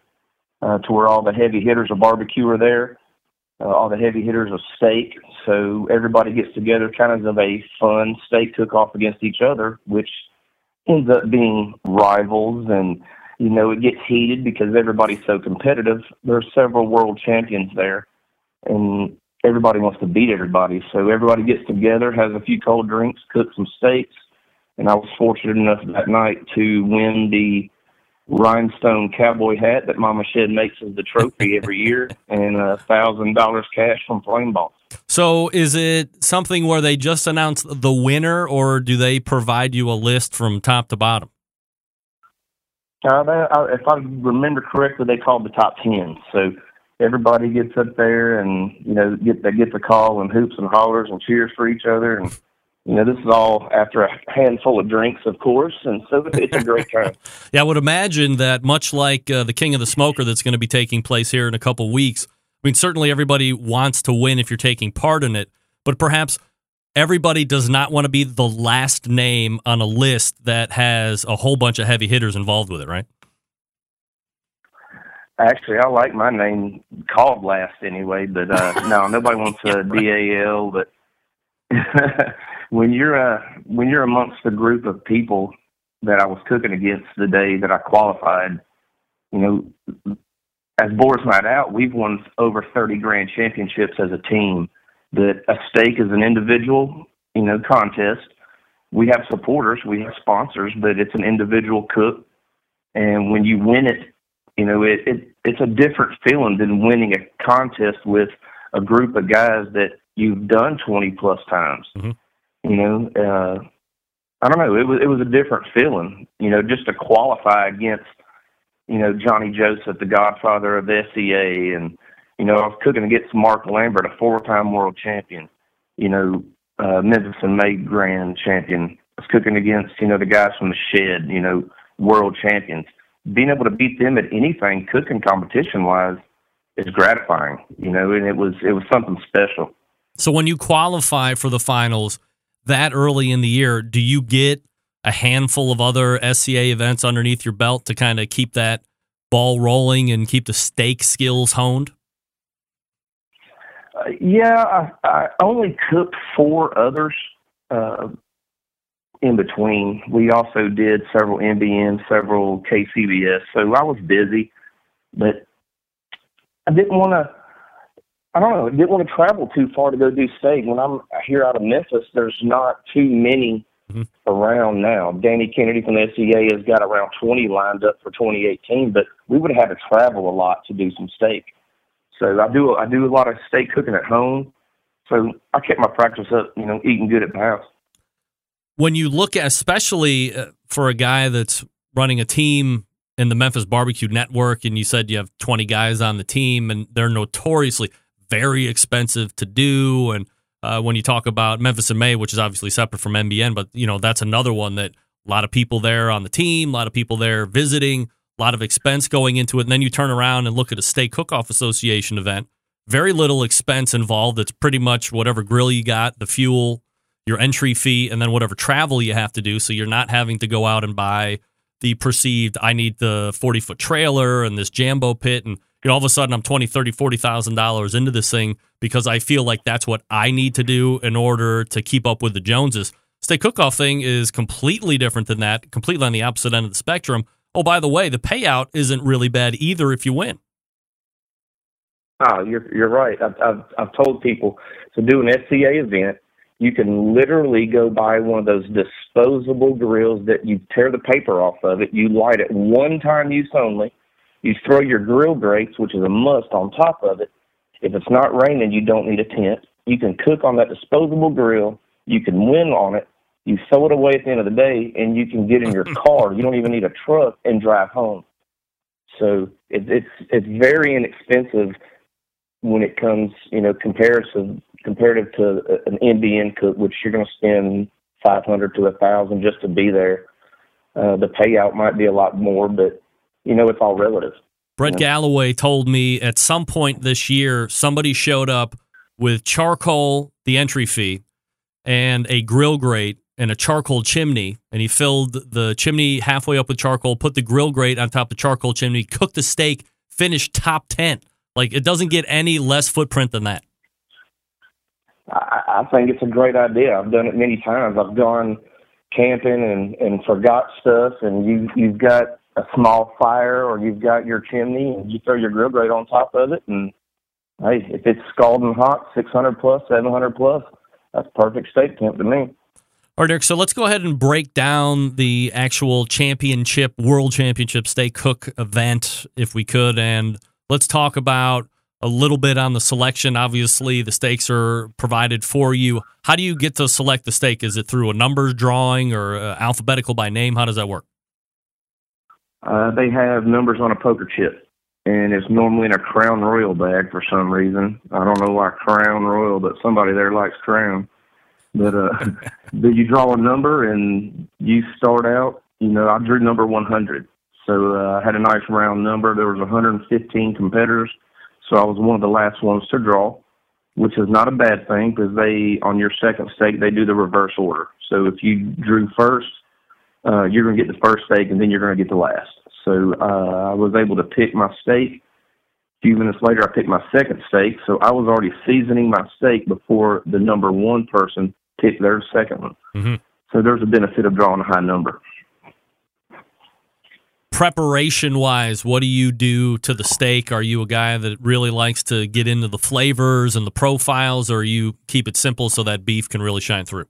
uh, to where all the heavy hitters of barbecue are there, uh, all the heavy hitters of steak. So everybody gets together, kind of a fun steak cook-off against each other, which ends up being rivals and you know it gets heated because everybody's so competitive. There's several world champions there and everybody wants to beat everybody. So everybody gets together has a few cold drinks cooks some steaks and i was fortunate enough that night to win the rhinestone cowboy hat that mama shed makes as the trophy every year and a thousand dollars cash from flame ball. So, is it something where they just announce the winner, or do they provide you a list from top to bottom? Uh, they, uh, if I remember correctly, they called the top ten. So everybody gets up there and you know get they get the call and hoops and hollers and cheers for each other and you know this is all after a handful of drinks, of course, and so it's, it's a great time. (laughs) Yeah, I would imagine that much like uh, the King of the Smoker that's going to be taking place here in a couple weeks. I mean, certainly everybody wants to win if you're taking part in it, but perhaps everybody does not want to be the last name on a list that has a whole bunch of heavy hitters involved with it, right? Actually, I like my name called last anyway, but uh, (laughs) no, nobody wants a DAL. But (laughs) when you're uh, when you're amongst a group of people that I was cooking against the day that I qualified, you know, as Boars Night Out, we've won over 30 grand championships as a team. That a steak is an individual, you know, contest. We have supporters, we have sponsors, but it's an individual cook. And when you win it, you know, it, it it's a different feeling than winning a contest with a group of guys that you've done 20 plus times. Mhm. You know, uh, I don't know. It was it was a different feeling. You know, just to qualify against, you know, Johnny Joseph, the Godfather of SCA, and you know, I was cooking against Mark Lambert, a four-time world champion. You know, uh, Memphis in May Grand champion. I was cooking against you know the guys from the Shed. You know, world champions. Being able to beat them at anything cooking competition wise is gratifying. You know, and it was it was something special. So when you qualify for the finals that early in the year, do you get a handful of other SCA events underneath your belt to kind of keep that ball rolling and keep the steak skills honed? Uh, yeah, I, I only cooked four others uh, in between. We also did several MBN, several KCBS, so I was busy, but I didn't want to. I don't know. I didn't want to travel too far to go do steak. When I'm here out of Memphis, there's not too many Mhm. around now. Danny Kennedy from the SCA has got around 20 lined up for 2018, but we would have had to travel a lot to do some steak. So I do I do a lot of steak cooking at home. So I kept my practice up, you know, eating good at the house. when you look at, especially uh, for a guy that's running a team in the Memphis Barbecue Network, and you said you have 20 guys on the team, and they're notoriously very expensive to do. And uh, when you talk about Memphis in May, which is obviously separate from MBN, but you know that's another one that a lot of people there on the team, a lot of people there visiting, a lot of expense going into it. And then you turn around and look at a Steak Cook-Off Association event, very little expense involved. It's pretty much whatever grill you got, the fuel, your entry fee and then whatever travel you have to do so you're not having to go out and buy the perceived i need the 40 foot trailer and this jambo pit and you know all of a sudden i'm 20 30 40 thousand dollars into this thing because i feel like that's what i need to do in order to keep up with the joneses State cook-off thing is completely different than that completely on the opposite end of the spectrum oh by the way the payout isn't really bad either if you win Ah, you're you're right. I've I've, I've told people to do an SCA event. You can literally go buy one of those disposable grills that you tear the paper off of it. You light it one time use only. You throw your grill grates, which is a must, on top of it. If it's not raining, you don't need a tent. You can cook on that disposable grill. You can win on it. You throw it away at the end of the day, and you can get in your (laughs) car. You don't even need a truck and drive home. So it, it's it's very inexpensive when it comes, you know, comparison comparative to an MBN cook, which you're going to spend 500 to a thousand just to be there. Uh, the payout might be a lot more, but you know, it's all relative. Brett Galloway told me at some point this year somebody showed up with charcoal, the entry fee, and a grill grate and a charcoal chimney, and he filled the chimney halfway up with charcoal, put the grill grate on top of the charcoal chimney, cooked the steak, finished top ten. Like it doesn't get any less footprint than that. I, I think it's a great idea. I've done it many times. I've gone camping and and forgot stuff, and you you've got a small fire or you've got your chimney and you throw your grill grate on top of it, and hey, if it's scalding hot, six hundred plus, seven hundred plus, that's perfect steak temp to me. All right, Erick. So let's go ahead and break down the actual championship, world championship steak cook event, if we could, and let's talk about a little bit on the selection. Obviously, the steaks are provided for you. How do you get to select the steak? Is it through a numbers drawing or uh, alphabetical by name? How does that work? Uh, they have numbers on a poker chip, and it's normally in a Crown Royal bag for some reason. I don't know why Crown Royal, but somebody there likes Crown. But uh, (laughs) but you draw a number and you start out. You know, I drew number 100, so uh, I had a nice round number. There was 115 competitors, so I was one of the last ones to draw, which is not a bad thing because they on your second stake they do the reverse order. So if you drew first, uh, you're going to get the first stake, and then you're going to get the last. So uh, I was able to pick my steak. A few minutes later, I picked my second steak. So I was already seasoning my steak before the number one person pick their second one. Mm-hmm. So there's a benefit of drawing a high number. Preparation wise, what do you do to the steak? Are you a guy that really likes to get into the flavors and the profiles, or you keep it simple so that beef can really shine through?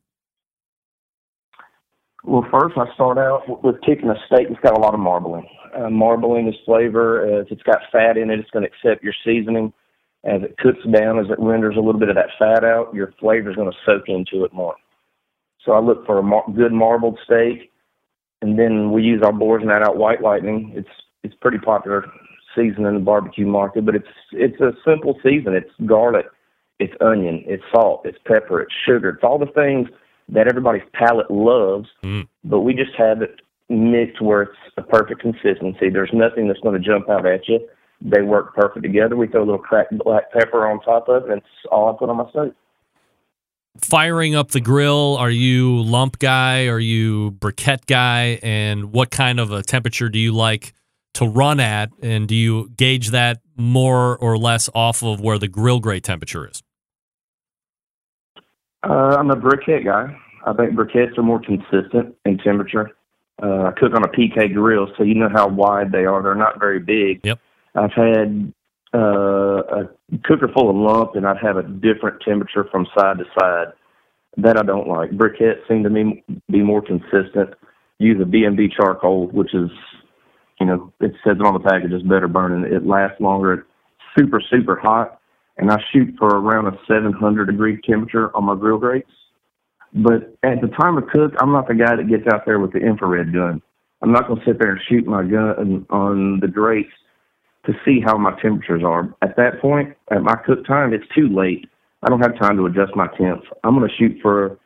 Well, first I start out with picking a steak that's got a lot of marbling. Uh, marbling is flavor. Uh, if it's got fat in it, it's going to accept your seasoning. As it cooks down, as it renders a little bit of that fat out, your flavor is going to soak into it more. So I look for a mar- good marbled steak, and then we use our Boars Night Out White Lightning. It's it's pretty popular season in the barbecue market, but it's it's a simple season. It's garlic, it's onion, it's salt, it's pepper, it's sugar. It's all the things that everybody's palate loves, Mm. but we just have it mixed where it's a perfect consistency. There's nothing that's going to jump out at you. They work perfect together. We throw a little cracked black pepper on top of it, and it's all I put on my steak. Firing up the grill, are you lump guy? Are you briquette guy? And what kind of a temperature do you like to run at? And do you gauge that more or less off of where the grill grate temperature is? Uh, I'm a briquette guy. I think briquettes are more consistent in temperature. Uh, I cook on a PK grill, so you know how wide they are. They're not very big. Yep. I've had uh, a cooker full of lump, and I'd have a different temperature from side to side. That I don't like. Briquettes seem to me be more consistent. Use a B&B charcoal, which is, you know, it says it on the package, it's better burning. It lasts longer. It's super, super hot, and I shoot for around a 700 degree temperature on my grill grates. But at the time of cook, I'm not the guy that gets out there with the infrared gun. I'm not going to sit there and shoot my gun on the grates to see how my temperatures are. At that point, at my cook time, it's too late. I don't have time to adjust my temps. I'm going to shoot for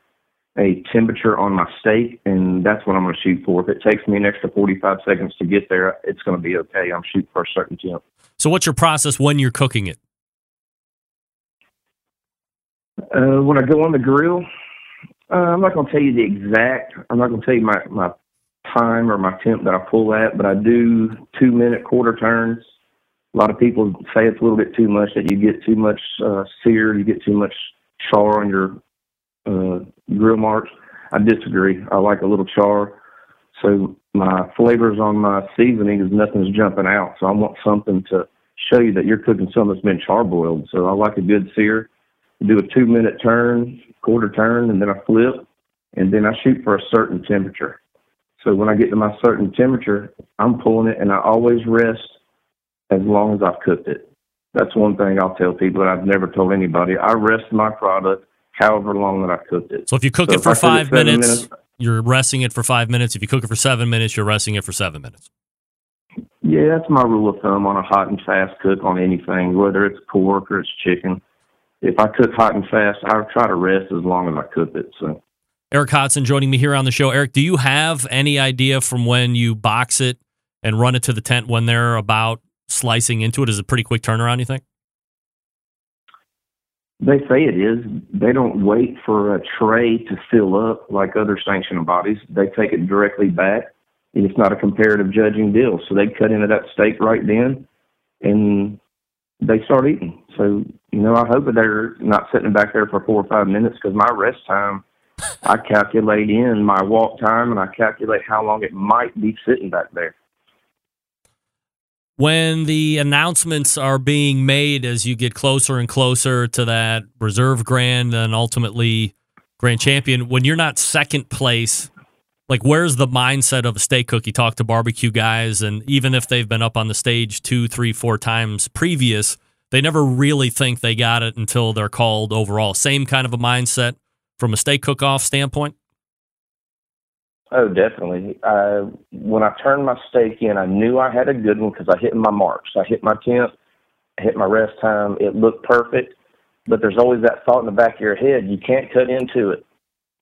a temperature on my steak, and that's what I'm going to shoot for. If it takes me an extra 45 seconds to get there, it's going to be okay. I'm shooting for a certain temp. So, what's your process when you're cooking it? Uh, when I go on the grill, uh, I'm not going to tell you the exact. I'm not going to tell you my my time or my temp that I pull at, but I do two minute quarter turns. A lot of people say it's a little bit too much that you get too much uh, sear, you get too much char on your uh, grill marks. I disagree. I like a little char. So my flavors on my seasoning is nothing's jumping out. So I want something to show you that you're cooking something that's been charboiled. So I like a good sear. Do a two minute turn, quarter turn, and then I flip, and then I shoot for a certain temperature. So when I get to my certain temperature, I'm pulling it, and I always rest as long as I've cooked it. That's one thing I'll tell people that I've never told anybody. I rest my product however long that I cooked it. So, if you cook So it for cook it five minutes, minutes- you're resting it for five minutes. If you cook it for seven minutes, you're resting it for seven minutes. Yeah, that's my rule of thumb on a hot and fast cook on anything, whether it's pork or it's chicken. if I cook hot and fast, I try to rest as long as I cook it. So Erick Hodson joining me here on the show. Erick, do you have any idea from when you box it and run it to the tent when they're about slicing into it? Is a pretty quick turnaround, you think? they say it is. They don't wait for a tray to fill up like other sanctioning bodies. They take it directly back. And it's not a comparative judging deal. So they cut into that steak right then and they start eating. So, you know, I hope they're not sitting back there for four or five minutes because my rest time, I calculate in my walk time and I calculate how long it might be sitting back there. When the announcements are being made as you get closer and closer to that reserve grand and ultimately grand champion, when you're not second place, like where's the mindset of a steak cook? Talk to barbecue guys, and even if they've been up on the stage two, three, four times previous, they never really think they got it until they're called overall. Same kind of a mindset from a steak cook off standpoint. Oh, definitely. Uh, when I turned my steak in, I knew I had a good one because I hit my marks. I hit my temp, I hit my rest time. It looked perfect, but there's always that thought in the back of your head you can't cut into it.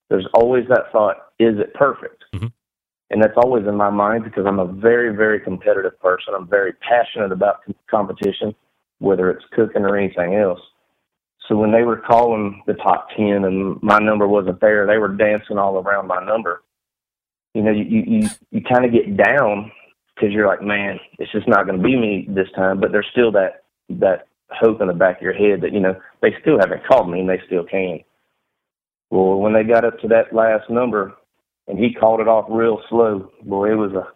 There's always that thought, is it perfect? Mm-hmm. And that's always in my mind because I'm a very, very competitive person. I'm very passionate about competition, whether it's cooking or anything else. So when they were calling the top 10 and my number wasn't there, they were dancing all around my number you know, you you you kind of get down because you're like, man, it's just not going to be me this time. But there's still that that hope in the back of your head that you know they still haven't called me and they still can. Well, when they got up to that last number and he called it off real slow, boy, it was a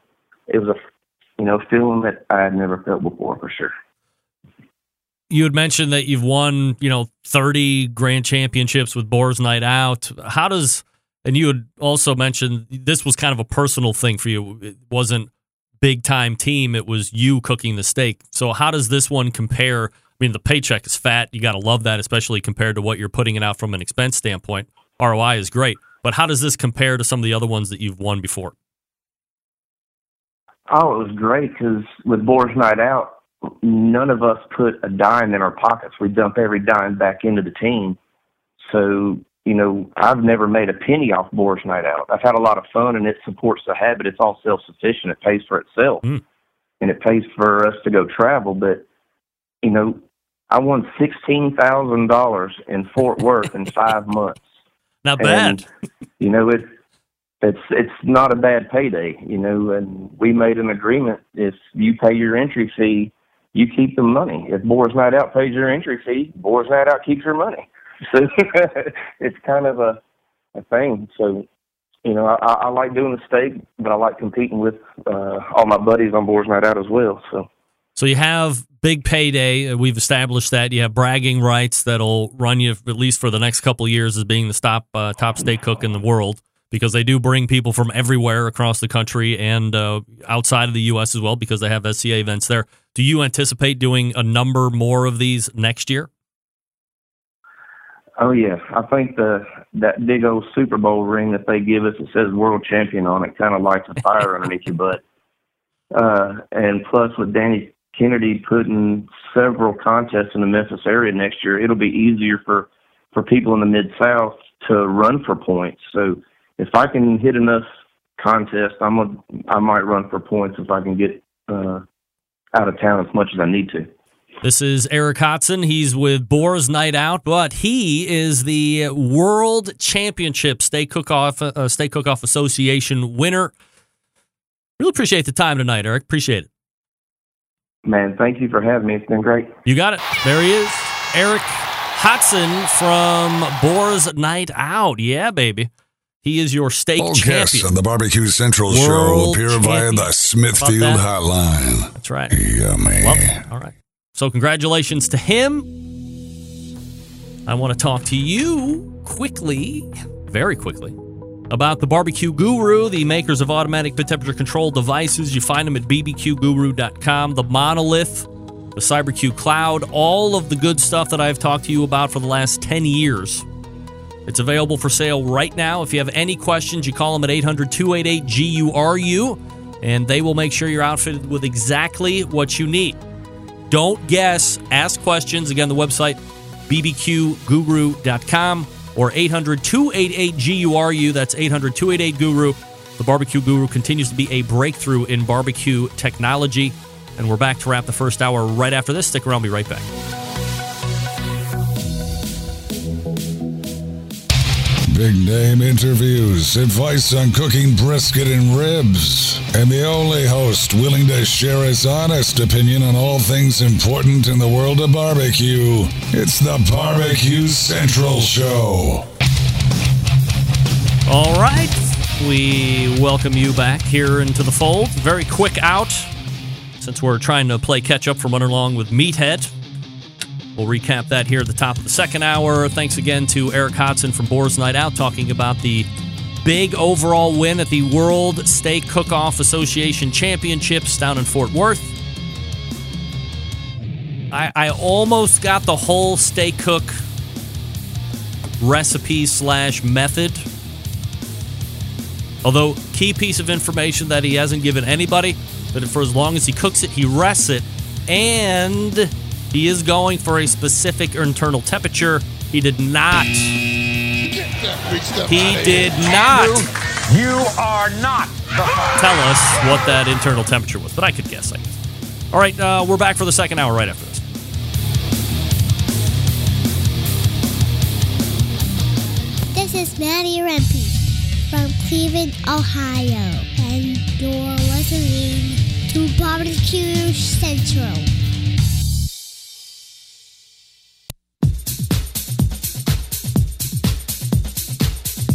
it was a you know feeling that I had never felt before for sure. You had mentioned that you've won, you know, 30 grand championships with Boars Night Out. How does and you had also mentioned this was kind of a personal thing for you. It wasn't big time team, it was you cooking the steak. So how does this one compare? I mean, the paycheck is fat. You got to love that, especially compared to what you're putting it out from an expense standpoint. ROI is great. But how does this compare to some of the other ones that you've won before? Oh, it was great because with Boars Night Out, none of us put a dime in our pockets. We dump every dime back into the team. So you know, I've never made a penny off Boars Night Out. I've had a lot of fun and it supports the habit. It's all self sufficient. It pays for itself. Mm. And it pays for us to go travel. But, you know, I won sixteen thousand dollars in Fort (laughs) Worth in five months. Not bad. And, you know, it it's it's not a bad payday, you know, and we made an agreement if you pay your entry fee, you keep the money. If Boars Night Out pays your entry fee, Boars Night Out keeps your money. So (laughs) it's kind of a, a thing. So, you know, I, I like doing the steak, but I like competing with uh, all my buddies on Boars Night Out as well. So. So you have big payday. Uh, we've established that you have bragging rights that'll run you at least for the next couple years as being the top uh, top steak cook in the world because they do bring people from everywhere across the country and uh, outside of the U.S. as well because they have SCA events there. Do you anticipate doing a number more of these next year? Oh yeah, I think the that big old Super Bowl ring that they give us that says world champion on it kind of lights a fire underneath your butt. Uh, and plus, with Danny Kennedy putting several contests in the Memphis area next year, it'll be easier for for people in the mid South to run for points. So if I can hit enough contests, I'm a, I might run for points if I can get uh, out of town as much as I need to. This is Erick Hodson. He's with Boars Night Out, but he is the World Championship Steak Cook-Off uh, Steak Cook-Off Association winner. Really appreciate the time tonight, Erick. Appreciate it. Man, thank you for having me. It's been great. You got it. There he is, Erick Hodson from Boars Night Out. Yeah, baby. He is your steak All champion. guests on the Barbecue Central show World appear via the Smithfield? Hotline. That's right. Yummy. Love. All right. So, congratulations to him. I want to talk to you quickly, very quickly, about the Barbecue Guru, the makers of automatic temperature control devices. You find them at bbqguru.com. The Monolith, the CyberQ Cloud, all of the good stuff that I've talked to you about for the last 10 years. It's available for sale right now. If you have any questions, you call them at 800 288 GURU, and they will make sure you're outfitted with exactly what you need. Don't guess. Ask questions. Again, the website bbqguru.com or 800 288 GURU. That's 800 288 Guru. The Barbecue Guru continues to be a breakthrough in barbecue technology. And we're back to wrap the first hour right after this. Stick around, be right back. Big name interviews, advice on cooking brisket and ribs, and the only host willing to share his honest opinion on all things important in the world of barbecue. It's the Barbecue Central Show. All right. We welcome you back here into the fold. Very quick out since we're trying to play catch up from running along with Meathead. We'll recap that here at the top of the second hour. Thanks again to Erick Hodson from Boars Night Out talking about the big overall win at the World Steak Cook Off Association Championships down in Fort Worth. I, I almost got the whole steak cook recipe slash method. Although, key piece of information that he hasn't given anybody that for as long as he cooks it, he rests it, and he is going for a specific internal temperature. He did not. He did not You are not the tell us what that internal temperature was, but I could guess. I guess. All right, uh, we're back for the second hour right after this. This is Maddie Rempe from Cleveland, Ohio, and you're listening to Barbecue Central.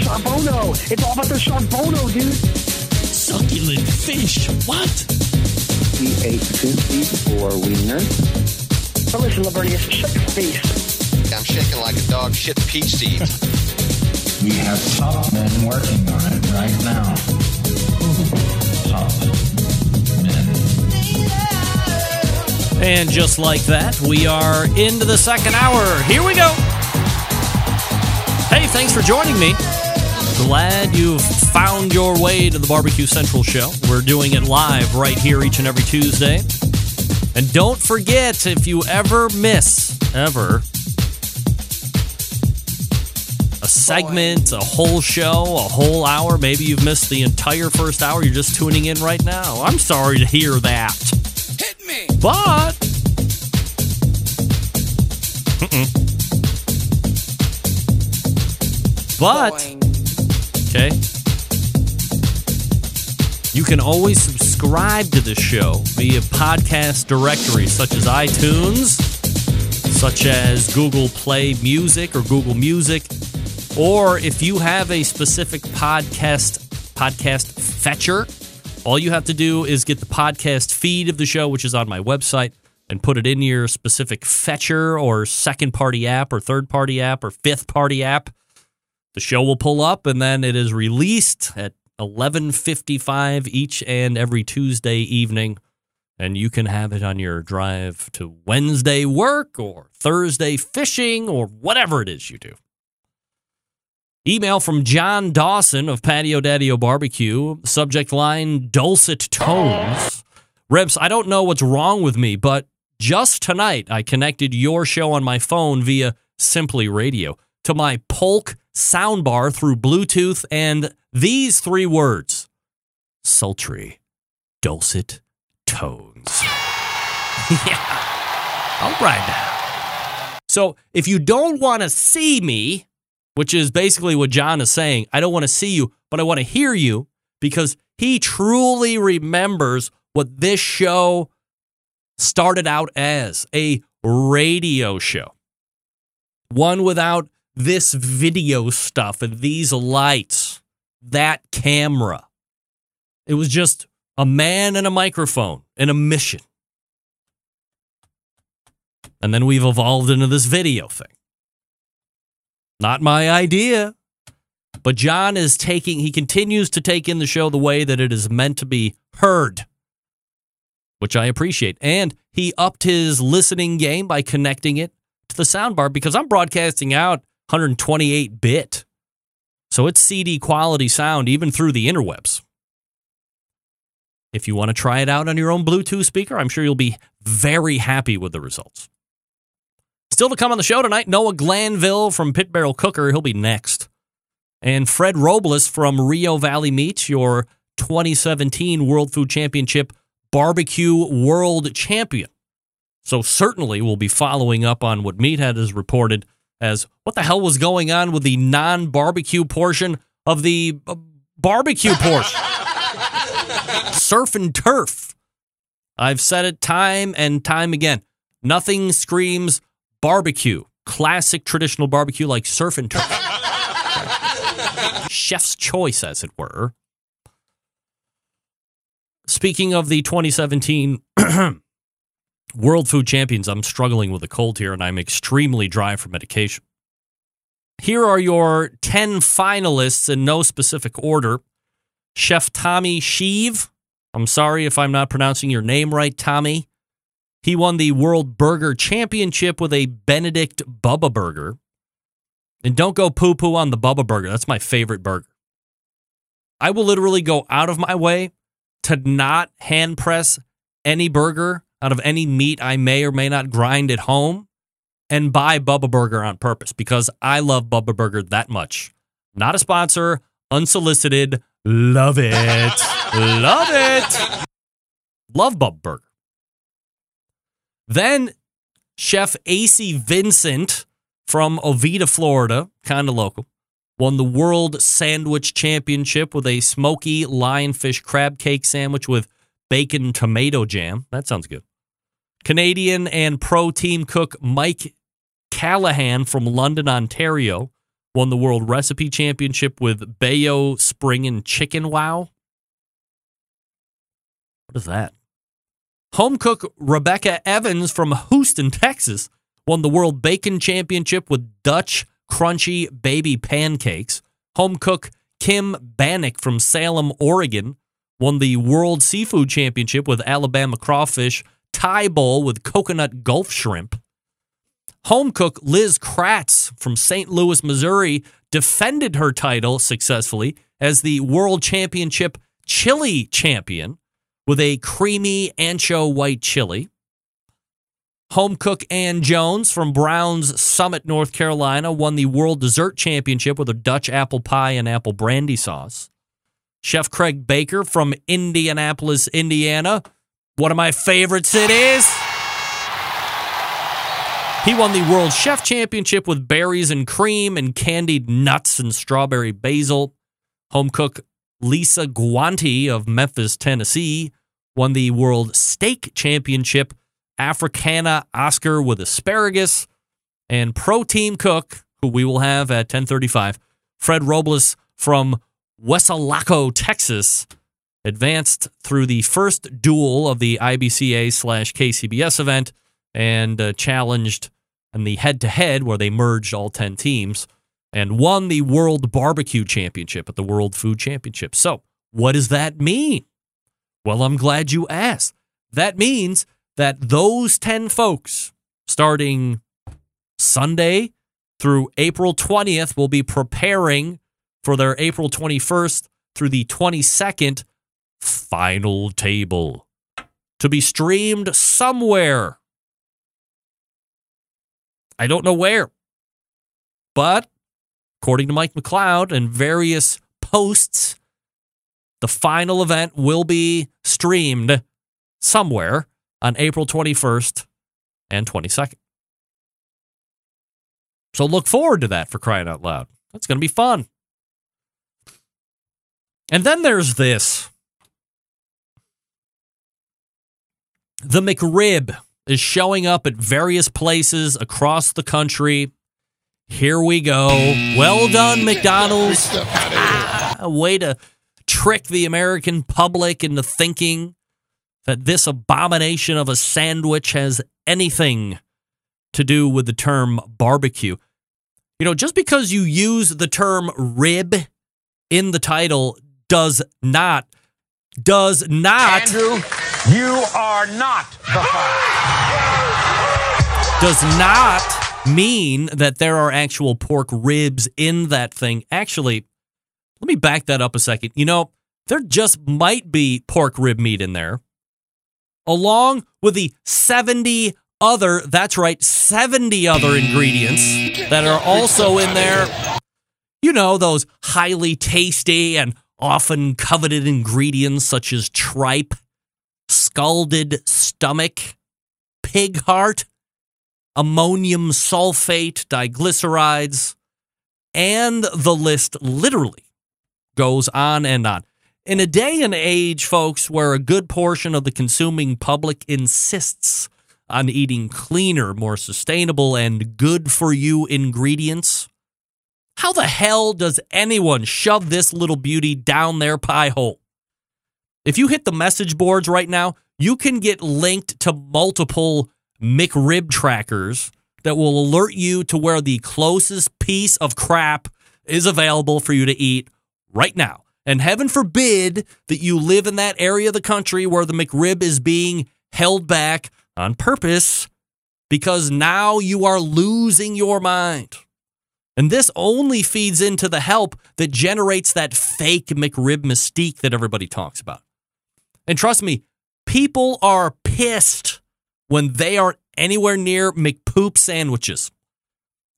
Charbono. It's all about the Charbono, dude. Succulent fish. What? He ate two feet four wiener. But listen, Lavernius, shut your face. I'm shaking like a dog shit peach seed. We have top men working on it right now. Top men. And just like that, we are into the second hour. Here we go. Hey, thanks for joining me. Glad you've found your way to the Barbecue Central show. We're doing it live right here each and every Tuesday. And don't forget, if you ever miss, ever, a segment, a whole show, a whole hour, maybe you've missed the entire first hour, you're just tuning in right now. I'm sorry to hear that. Hit me. But Mm-mm. But okay. You can always subscribe to the show via podcast directories such as iTunes, such as Google Play Music or Google Music, or if you have a specific podcast podcast fetcher, all you have to do is get the podcast feed of the show, which is on my website, and put it in your specific fetcher or second party app or third party app or fifth party app. The show will pull up and then it is released at 11:55 each and every Tuesday evening and you can have it on your drive to Wednesday work or Thursday fishing or whatever it is you do. Email from John Dawson of Patio Daddio Barbecue. Subject line dulcet tones. Ribs, I don't know what's wrong with me, but just tonight I connected your show on my phone via Simply Radio to my Polk soundbar through Bluetooth and these three words sultry, dulcet tones. (laughs) yeah. All right. So if you don't want to see me, which is basically what John is saying. I don't want to see you, but I want to hear you because he truly remembers what this show started out as a radio show. One without this video stuff and these lights, that camera. It was just a man and a microphone and a mission. And then we've evolved into this video thing. Not my idea. But John is taking, he continues to take in the show the way that it is meant to be heard, which I appreciate. And he upped his listening game by connecting it to the soundbar because I'm broadcasting out 128 bit. So it's CD quality sound even through the interwebs. If you want to try it out on your own Bluetooth speaker, I'm sure you'll be very happy with the results. Still to come on the show tonight, Noah Glanville from Pit Barrel Cooker. He'll be next. And Fred Robles from Rio Valley Meats, your 2017 World Food Championship barbecue world champion. So certainly we'll be following up on what Meathead has reported as what the hell was going on with the non-barbecue portion of the uh, barbecue portion. (laughs) Surf and turf. I've said it time and time again. Nothing screams barbecue, classic traditional barbecue like surf and turf. (laughs) Chef's choice, as it were. Speaking of the 2017 (clears throat) World Food Champions, I'm struggling with a cold here and I'm extremely dry for medication. Here are your 10 finalists in no specific order. Chef Tommy Sheave. I'm sorry if I'm not pronouncing your name right, Tommy. He won the World Burger Championship with a Benedict Bubba Burger. And don't go poo poo on the Bubba Burger. That's my favorite burger. I will literally go out of my way to not hand press any burger out of any meat I may or may not grind at home and buy Bubba Burger on purpose because I love Bubba Burger that much. Not a sponsor, unsolicited. Love it. (laughs) love it. Love Bubba Burger. Then Chef AC Vincent from Oviedo, Florida, kind of local, won the World Sandwich Championship with a smoky lionfish crab cake sandwich with bacon tomato jam. That sounds good. Canadian and pro team cook Mike Callahan from London, Ontario, won the World Recipe Championship with Bayo Spring and Chicken Wow. What is that? Home cook Rebecca Evans from Houston, Texas, won the World Bacon Championship with Dutch Crunchy Baby Pancakes. Home cook Kim Bannock from Salem, Oregon, won the World Seafood Championship with Alabama Crawfish Thai Bowl with Coconut Gulf Shrimp. Home cook Liz Kratz from St. Louis, Missouri, defended her title successfully as the World Championship Chili Champion with a creamy ancho white chili. Home cook Ann Jones from Browns Summit, North Carolina, won the World Dessert Championship with a Dutch apple pie and apple brandy sauce. Chef Craig Baker from Indianapolis, Indiana, one of my favorite cities. He won the World Chef Championship with berries and cream and candied nuts and strawberry basil. Home cook Lisa Guanti of Memphis, Tennessee, won the World Steak Championship Africana Oscar with asparagus. And pro team cook, who we will have at 1035, Fred Robles from Weslaco, Texas, advanced through the first duel of the IBCA slash KCBS event and uh, challenged in the head to head where they merged all 10 teams and won the World Barbecue Championship at the World Food Championship. So, what does that mean? Well, I'm glad you asked. That means that those 10 folks, starting Sunday through April 20th, will be preparing for their April 21st through the 22nd final table to be streamed somewhere. I don't know where. But according to Mike McCloud and various posts, the final event will be streamed somewhere on April 21st and 22nd. So look forward to that for crying out loud. That's going to be fun. And then there's this the McRib is showing up at various places across the country. Here we go. Well done, McDonald's. A way to trick the American public into thinking that this abomination of a sandwich has anything to do with the term barbecue. You know, just because you use the term rib in the title does not, does not, Andrew, you are not the father. does not mean that there are actual pork ribs in that thing. Actually, let me back that up a second. You know, there just might be pork rib meat in there, along with the 70 other, that's right, 70 other ingredients that are also in there. You know, those highly tasty and often coveted ingredients such as tripe, scalded stomach, pig heart, ammonium sulfate, diglycerides, and the list literally goes on and on. In a day and age, folks, where a good portion of the consuming public insists on eating cleaner, more sustainable, and good for you ingredients, how the hell does anyone shove this little beauty down their pie hole? If you hit the message boards right now, you can get linked to multiple McRib trackers that will alert you to where the closest piece of crap is available for you to eat right now. And heaven forbid that you live in that area of the country where the McRib is being held back on purpose because now you are losing your mind. And this only feeds into the help that generates that fake McRib mystique that everybody talks about. And trust me, people are pissed when they aren't anywhere near McPoop sandwiches.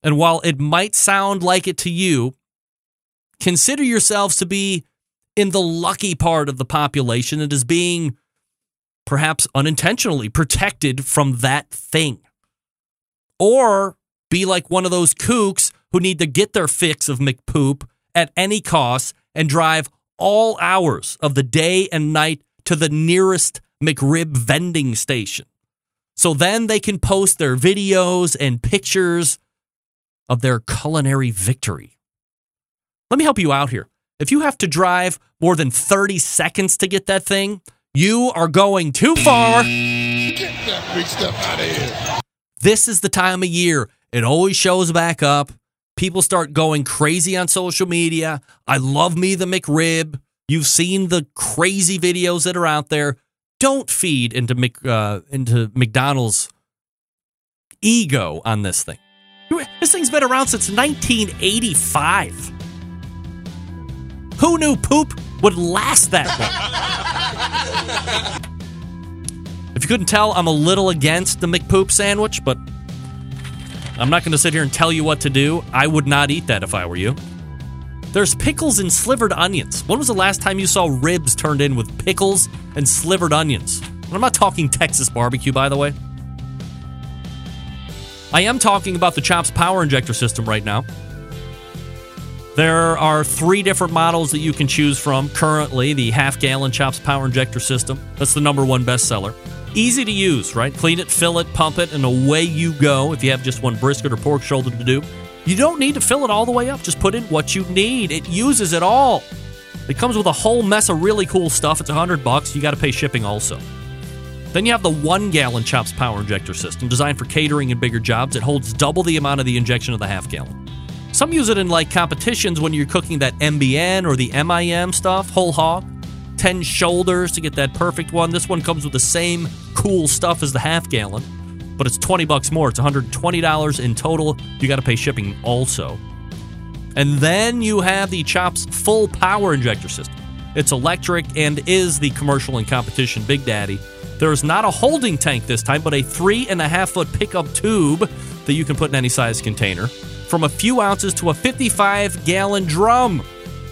And while it might sound like it to you, consider yourselves to be in the lucky part of the population that is being perhaps unintentionally protected from that thing. Or be like one of those kooks who need to get their fix of McPoop at any cost and drive all hours of the day and night to the nearest McRib vending station. So then they can post their videos and pictures of their culinary victory. Let me help you out here. If you have to drive more than 30 seconds to get that thing, you are going too far. Get that big stuff out of here. This is the time of year. It always shows back up. People start going crazy on social media. I love me the McRib. You've seen the crazy videos that are out there. Don't feed into Mc, uh, into McDonald's ego on this thing. This thing's been around since 1985. Who knew poop would last that long? (laughs) if you couldn't tell, I'm a little against the McPoop sandwich, but I'm not going to sit here and tell you what to do. I would not eat that if I were you. There's pickles and slivered onions. When was the last time you saw ribs turned in with pickles and slivered onions? I'm not talking Texas barbecue, by the way. I am talking about the Chops Power Injector system right now. There are three different models that you can choose from currently the half gallon Chops Power Injector system. That's the number one bestseller. Easy to use, right? Clean it, fill it, pump it, and away you go if you have just one brisket or pork shoulder to do. You don't need to fill it all the way up. Just put in what you need. It uses it all. It comes with a whole mess of really cool stuff. It's a hundred bucks. You got to pay shipping also. Then you have the one gallon Chops Power Injector system designed for catering and bigger jobs. It holds double the amount of the injection of the half gallon. Some use it in like competitions when you're cooking that MBN or the MIM stuff, whole hog. 10 shoulders to get that perfect one. This one comes with the same cool stuff as the half gallon, but it's 20 bucks more. It's $120 in total. You got to pay shipping also. And then you have the Chops full power injector system. It's electric and is the commercial and competition Big Daddy. There is not a holding tank this time, but a three and a half foot pickup tube that you can put in any size container. From a few ounces to a 55 gallon drum.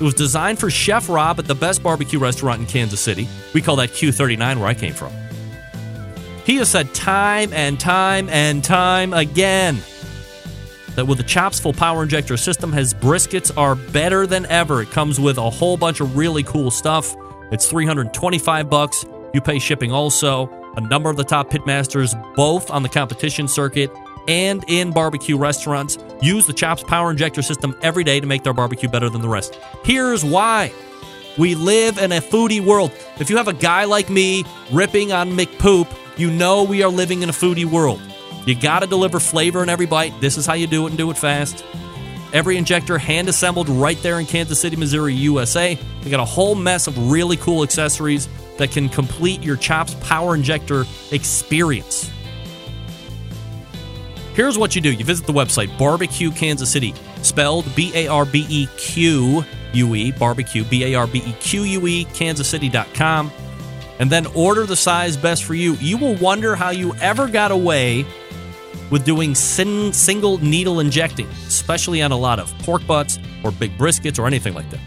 It was designed for Chef Rob at the best barbecue restaurant in Kansas City. We call that Q39 where I came from. He has said time and time and time again that with the Chops full power injector system, his briskets are better than ever. It comes with a whole bunch of really cool stuff. It's 325 bucks. You pay shipping also. A number of the top pitmasters, both on the competition circuit and in barbecue restaurants, use the Chops power injector system every day to make their barbecue better than the rest. Here's why. We live in a foodie world. If you have a guy like me ripping on McPoop, you know we are living in a foodie world. You got to deliver flavor in every bite. This is how you do it and do it fast. Every injector hand assembled right there in Kansas City, Missouri, USA. They got a whole mess of really cool accessories that can complete your Chops power injector experience. Here's what you do you visit the website, Barbecue Kansas City, spelled B A R B E Q U E, barbecue, B A R B E Q U E, kansascity.com, and then order the size best for you. You will wonder how you ever got away with doing sin- single needle injecting, especially on a lot of pork butts or big briskets or anything like that.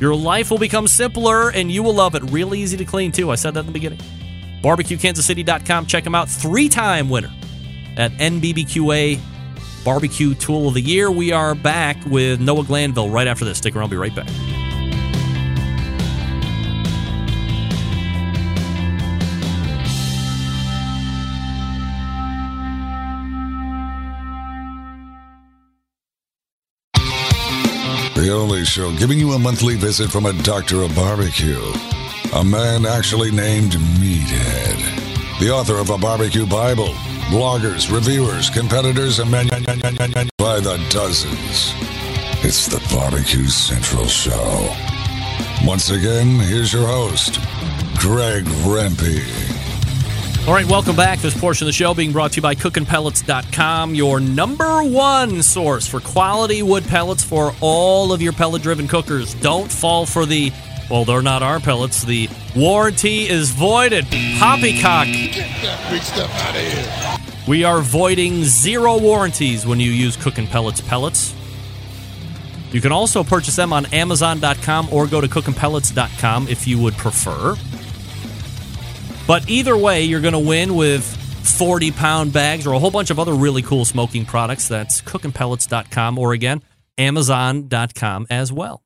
Your life will become simpler and you will love it. Real easy to clean, too. I said that in the beginning. BarbequeKansasCity.com. Check them out. Three time winner at NBBQA Barbecue Tool of the Year. We are back with Noah Glanville right after this. Stick around, I'll be right back. The only show giving you a monthly visit from a doctor of barbecue. A man actually named Meathead. The author of a barbecue Bible. Bloggers, reviewers, competitors, and many by the dozens. It's the Barbecue Central Show. Once again, here's your host, Greg Rempe. All right, welcome back. This portion of the show being brought to you by cookinpellets.com, your number one source for quality wood pellets for all of your pellet driven cookers. Don't fall for the, well, they're not our pellets. The warranty is voided. Poppycock. Get that big stuff out of here. We are voiding zero warranties when you use Cookin' Pellets pellets. You can also purchase them on Amazon.com or go to cookinpellets.com if you would prefer. But either way, you're going to win with 40 pound bags or a whole bunch of other really cool smoking products. That's cookinpellets.com or again, Amazon.com as well.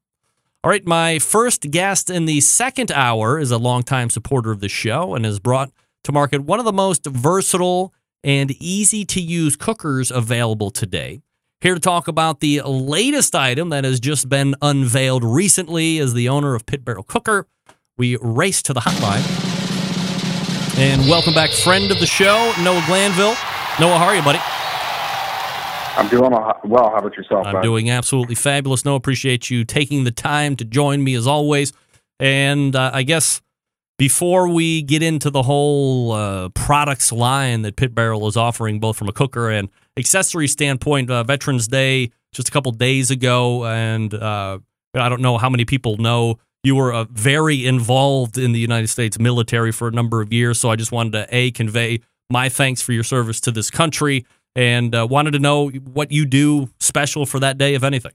All right, my first guest in the second hour is a longtime supporter of the show and has brought to market one of the most versatile and easy to use cookers available today. Here to talk about the latest item that has just been unveiled recently as the owner of Pit Barrel Cooker, we race to the hotline. And welcome back, friend of the show, Noah Glanville. Noah, how are you, buddy? I'm doing well. How about yourself? I'm bud? doing absolutely fabulous. Noah, appreciate you taking the time to join me as always. And uh, I guess before we get into the whole uh, products line that Pit Barrel is offering, both from a cooker and accessory standpoint, uh, Veterans Day just a couple days ago, and uh, I don't know how many people know you were uh, very involved in the United States military for a number of years. So I just wanted to a convey my thanks for your service to this country, and uh, wanted to know what you do special for that day, if anything.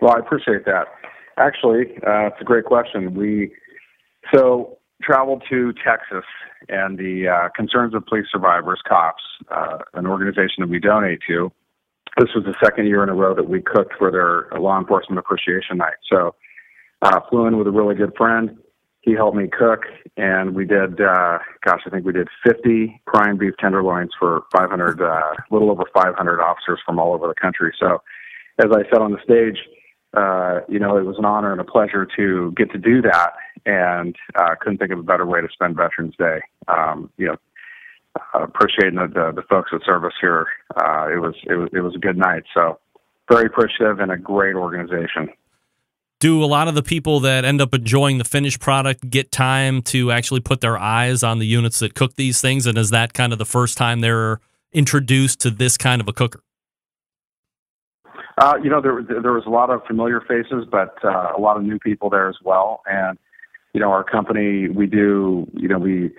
Well, I appreciate that. Actually, uh, it's a great question. We so traveled to Texas and the uh, Concerns of Police Survivors, COPS, uh, an organization that we donate to. This was the second year in a row that we cooked for their law enforcement appreciation night. So, uh, flew in with a really good friend. He helped me cook, and we did, uh, gosh, I think we did 50 prime beef tenderloins for 500, uh, little over 500 officers from all over the country. So, as I said on the stage, uh, you know, it was an honor and a pleasure to get to do that, and uh, couldn't think of a better way to spend Veterans Day. Um, you know, uh, appreciating the, the, the folks at service here. Uh, it was it was it was a good night. So very appreciative and a great organization. Do a lot of the people that end up enjoying the finished product get time to actually put their eyes on the units that cook these things? And is that kind of the first time they're introduced to this kind of a cooker? Uh, you know, there there was a lot of familiar faces, but uh, a lot of new people there as well. And you know, our company, we do, you know, we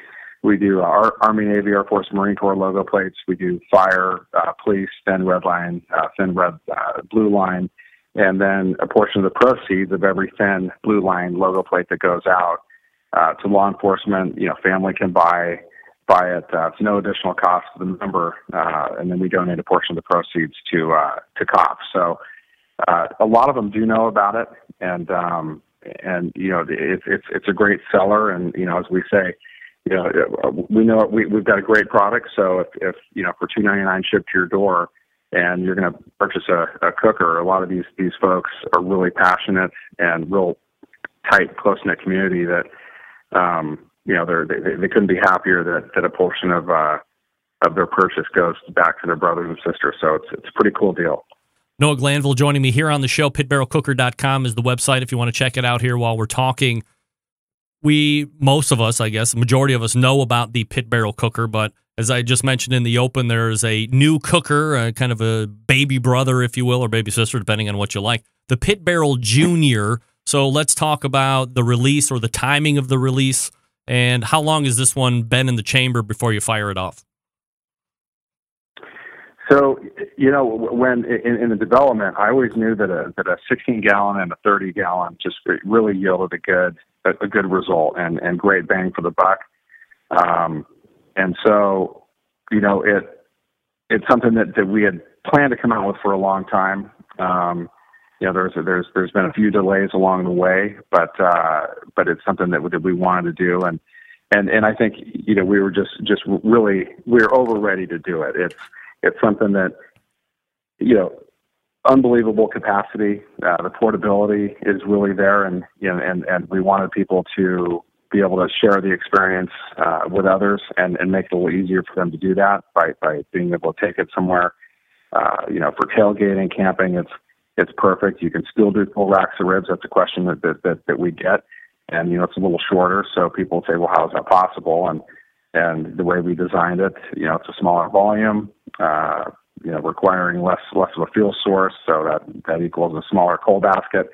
we do our Army, Navy, Air Force, Marine Corps logo plates. We do fire, uh, police, thin red line, uh, thin red uh, blue line, and then a portion of the proceeds of every thin blue line logo plate that goes out uh, to law enforcement. You know, family can buy buy it. Uh, it's no additional cost to the member, uh, and then we donate a portion of the proceeds to uh, to cops. So uh, a lot of them do know about it, and um, and you know it's it's it's a great seller, and you know as we say. You know, we know we, we've got a great product. So if, if you know for two ninety nine shipped to your door, and you're going to purchase a, a cooker, a lot of these these folks are really passionate and real tight, close knit community that um, you know they're, they they couldn't be happier that that a portion of uh, of their purchase goes back to their brothers and sisters. So it's it's a pretty cool deal. Noah Glanville joining me here on the show. Pitbarrelcooker.com is the website if you want to check it out here while we're talking. We, most of us, I guess, majority of us know about the pit barrel cooker, but as I just mentioned in the open, there's a new cooker, uh, kind of a baby brother, if you will, or baby sister, depending on what you like. The Pit Barrel Junior. So let's talk about the release or the timing of the release and how long has this one been in the chamber before you fire it off? So, you know, when in, in the development, I always knew that a that a 16 gallon and a 30 gallon just really yielded a good a, a good result and and great bang for the buck. Um, and so, you know, it it's something that that we had planned to come out with for a long time. Um, you know, there's there's there's been a few delays along the way, but uh, but it's something that, that we wanted to do, and and and I think you know we were just just really we're over ready to do it. It's it's something that, you know, unbelievable capacity. Uh, the portability is really there, and you know, and and we wanted people to be able to share the experience uh, with others and and make it a little easier for them to do that by by being able to take it somewhere. Uh, you know, for tailgating, camping, it's it's perfect. You can still do full racks of ribs. That's a question that that that, that we get, and you know, it's a little shorter. So people say, well, how is that possible? And and the way we designed it, you know, it's a smaller volume, uh, you know, requiring less less of a fuel source, so that that equals a smaller coal basket.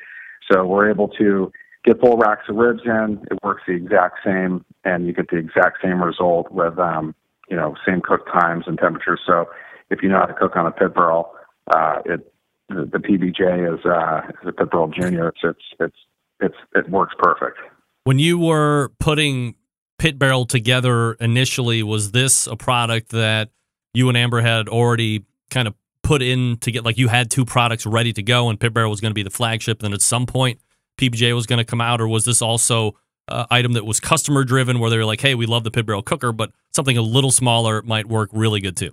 So we're able to get full racks of ribs in. It works the exact same, and you get the exact same result with um, you know same cook times and temperatures. So if you know how to cook on a pit barrel, uh, it the, the PBJ is uh, a pit barrel junior. It's it's it's it's it works perfect. When you were putting pit barrel together initially, was this a product that you and Amber had already kind of put in to get like you had two products ready to go and pit barrel was going to be the flagship then at some point PBJ was going to come out or was this also uh, item that was customer driven where they were like hey we love the pit barrel cooker but something a little smaller might work really good too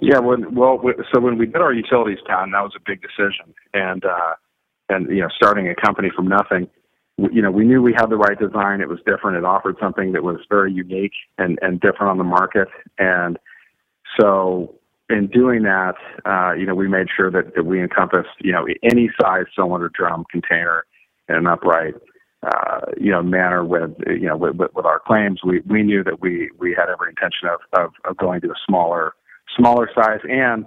yeah when, well so when we did our utilities patent that was a big decision and uh and you know starting a company from nothing you know, we knew we had the right design. It was different. It offered something that was very unique and, and different on the market. And so in doing that, uh, you know, we made sure that, that we encompassed, you know, any size cylinder drum container in an upright, uh, you know, manner with, you know, with, with, our claims. We, we knew that we, we had every intention of, of, of going to a smaller, smaller size and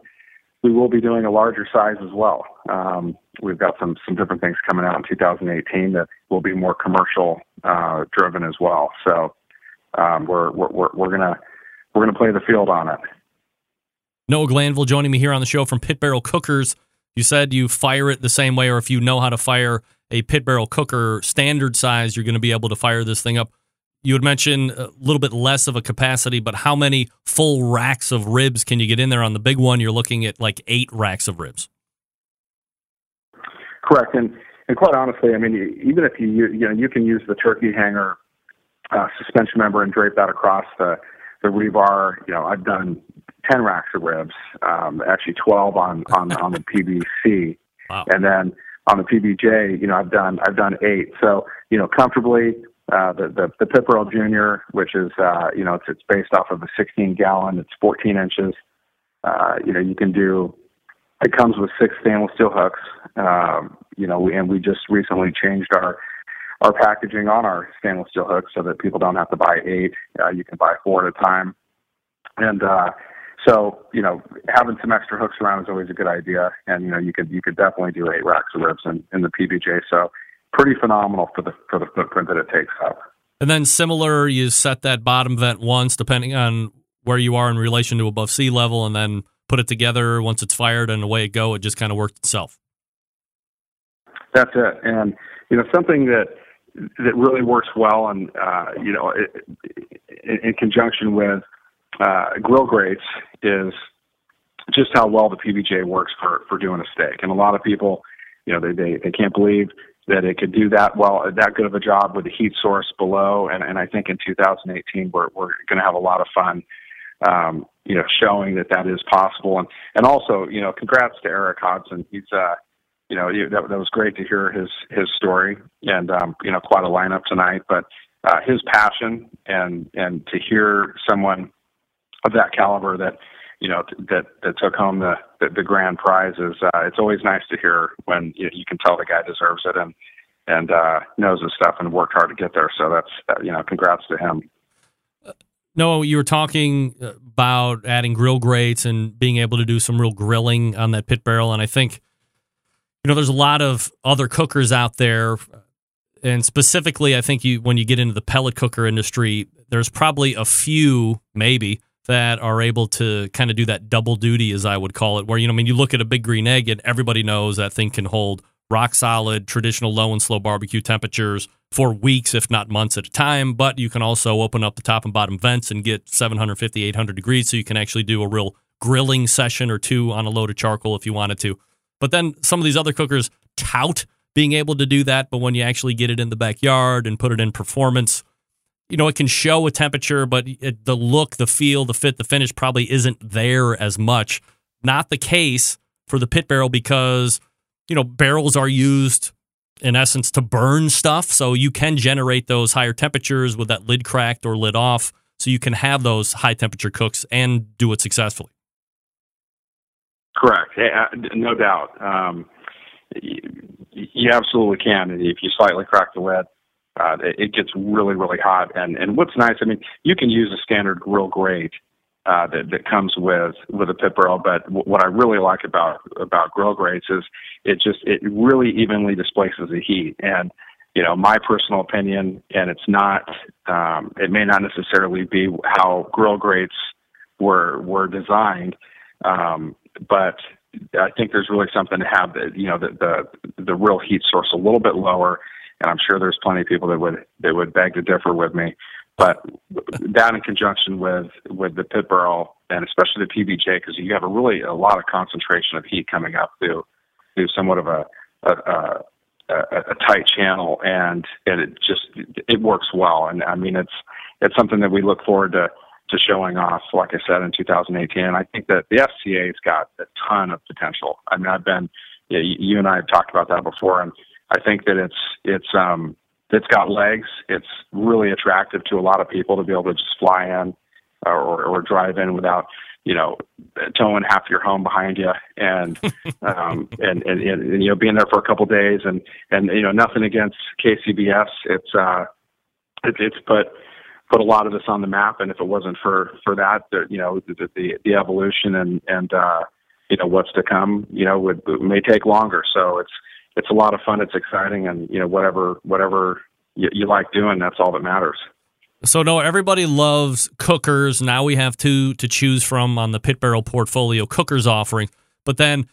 we will be doing a larger size as well. Um, we've got some some different things coming out in 2018 that will be more commercial uh, driven as well. So um, we're, we're we're gonna we're gonna play the field on it. Noah Glanville joining me here on the show from Pit Barrel Cookers. You said you fire it the same way, or if you know how to fire a pit barrel cooker standard size, you're going to be able to fire this thing up you had mentioned a little bit less of a capacity, but how many full racks of ribs can you get in there? On the big one, you're looking at like eight racks of ribs. Correct, and and quite honestly, I mean, even if you you know you can use the turkey hanger uh, suspension member and drape that across the the rebar. You know, I've done ten racks of ribs, um, actually twelve on on on the (laughs) PBC, wow. and then on the PBJ, you know, I've done I've done eight. So you know, comfortably uh, the, the the Barrel Junior, which is uh, you know it's it's based off of a 16 gallon. It's 14 inches. Uh, you know you can do. It comes with six stainless steel hooks. Um, you know, and we just recently changed our our packaging on our stainless steel hooks so that people don't have to buy eight. Uh, you can buy four at a time. And uh, so, you know, having some extra hooks around is always a good idea. And you know, you could you could definitely do eight racks of ribs in, in the PBJ. So pretty phenomenal for the for the footprint that it takes up. And then similar, you set that bottom vent once, depending on where you are in relation to above sea level, and then put it together once it's fired, and away it go. It just kind of worked itself. That's it, and you know something that that really works well, and uh, you know, it, in, in conjunction with uh, grill grates, is just how well the PBJ works for for doing a steak. And a lot of people, you know, they they, they can't believe that it could do that well, that good of a job with the heat source below. And, and I think in 2018, we're, we're going to have a lot of fun, um, you know, showing that that is possible. And, and also, you know, congrats to Erick Hodson. He's, uh, you know, that, that was great to hear his, his story and, um, you know, quite a lineup tonight, but, uh, his passion and, and to hear someone of that caliber that, you know that that took home the the, the grand prize is uh, it's always nice to hear when you, you can tell the guy deserves it and and uh, knows his stuff and worked hard to get there. So that's uh, you know congrats to him. Noah, you were talking about adding grill grates and being able to do some real grilling on that pit barrel, and I think you know there's a lot of other cookers out there, and specifically, I think you when you get into the pellet cooker industry, there's probably a few, maybe that are able to kind of do that double duty, as I would call it, where you know, I mean, you look at a big green egg, and everybody knows that thing can hold rock solid, traditional low and slow barbecue temperatures for weeks, if not months at a time. But you can also open up the top and bottom vents and get 750, 800 degrees. So you can actually do a real grilling session or two on a load of charcoal if you wanted to. But then some of these other cookers tout being able to do that. But when you actually get it in the backyard and put it in performance, you know, it can show a temperature, but it, the look, the feel, the fit, the finish probably isn't there as much. Not the case for the pit barrel because, you know, barrels are used in essence to burn stuff. So you can generate those higher temperatures with that lid cracked or lid off. So you can have those high temperature cooks and do it successfully. Correct. No doubt. Um, you absolutely can. If you slightly crack the lid, uh, it gets really, really hot. And and what's nice, I mean, you can use a standard grill grate uh, that that comes with with a pit barrel. But w- what I really like about about grill grates is it just it really evenly displaces the heat. And you know, my personal opinion, and it's not, um, it may not necessarily be how grill grates were were designed, um, but I think there's really something to have the you know the the the real heat source a little bit lower and I'm sure there's plenty of people that would that would beg to differ with me. But that in conjunction with with the pit barrel and especially the PBJ, because you have a really a lot of concentration of heat coming up through through somewhat of a a, a, a, a tight channel, and and it just it works well. And I mean, it's it's something that we look forward to to showing off, like I said, in 2018. And I think that the SCA's got a ton of potential. I mean, I've been, yeah, you and I have talked about that before, and I think that it's it's um it's got legs. It's really attractive to a lot of people to be able to just fly in or or drive in without you know towing half your home behind you and (laughs) um and, and and you know being there for a couple of days and and you know nothing against KCBS. It's uh it, it's put put a lot of this on the map and if it wasn't for for that the, you know the, the the evolution and and uh you know what's to come you know would, it may take longer so it's it's a lot of fun. It's exciting, and you know whatever whatever you, you like doing, that's all that matters. So Noah, everybody loves cookers. Now we have two to choose from on the Pit Barrel portfolio cookers offering. But then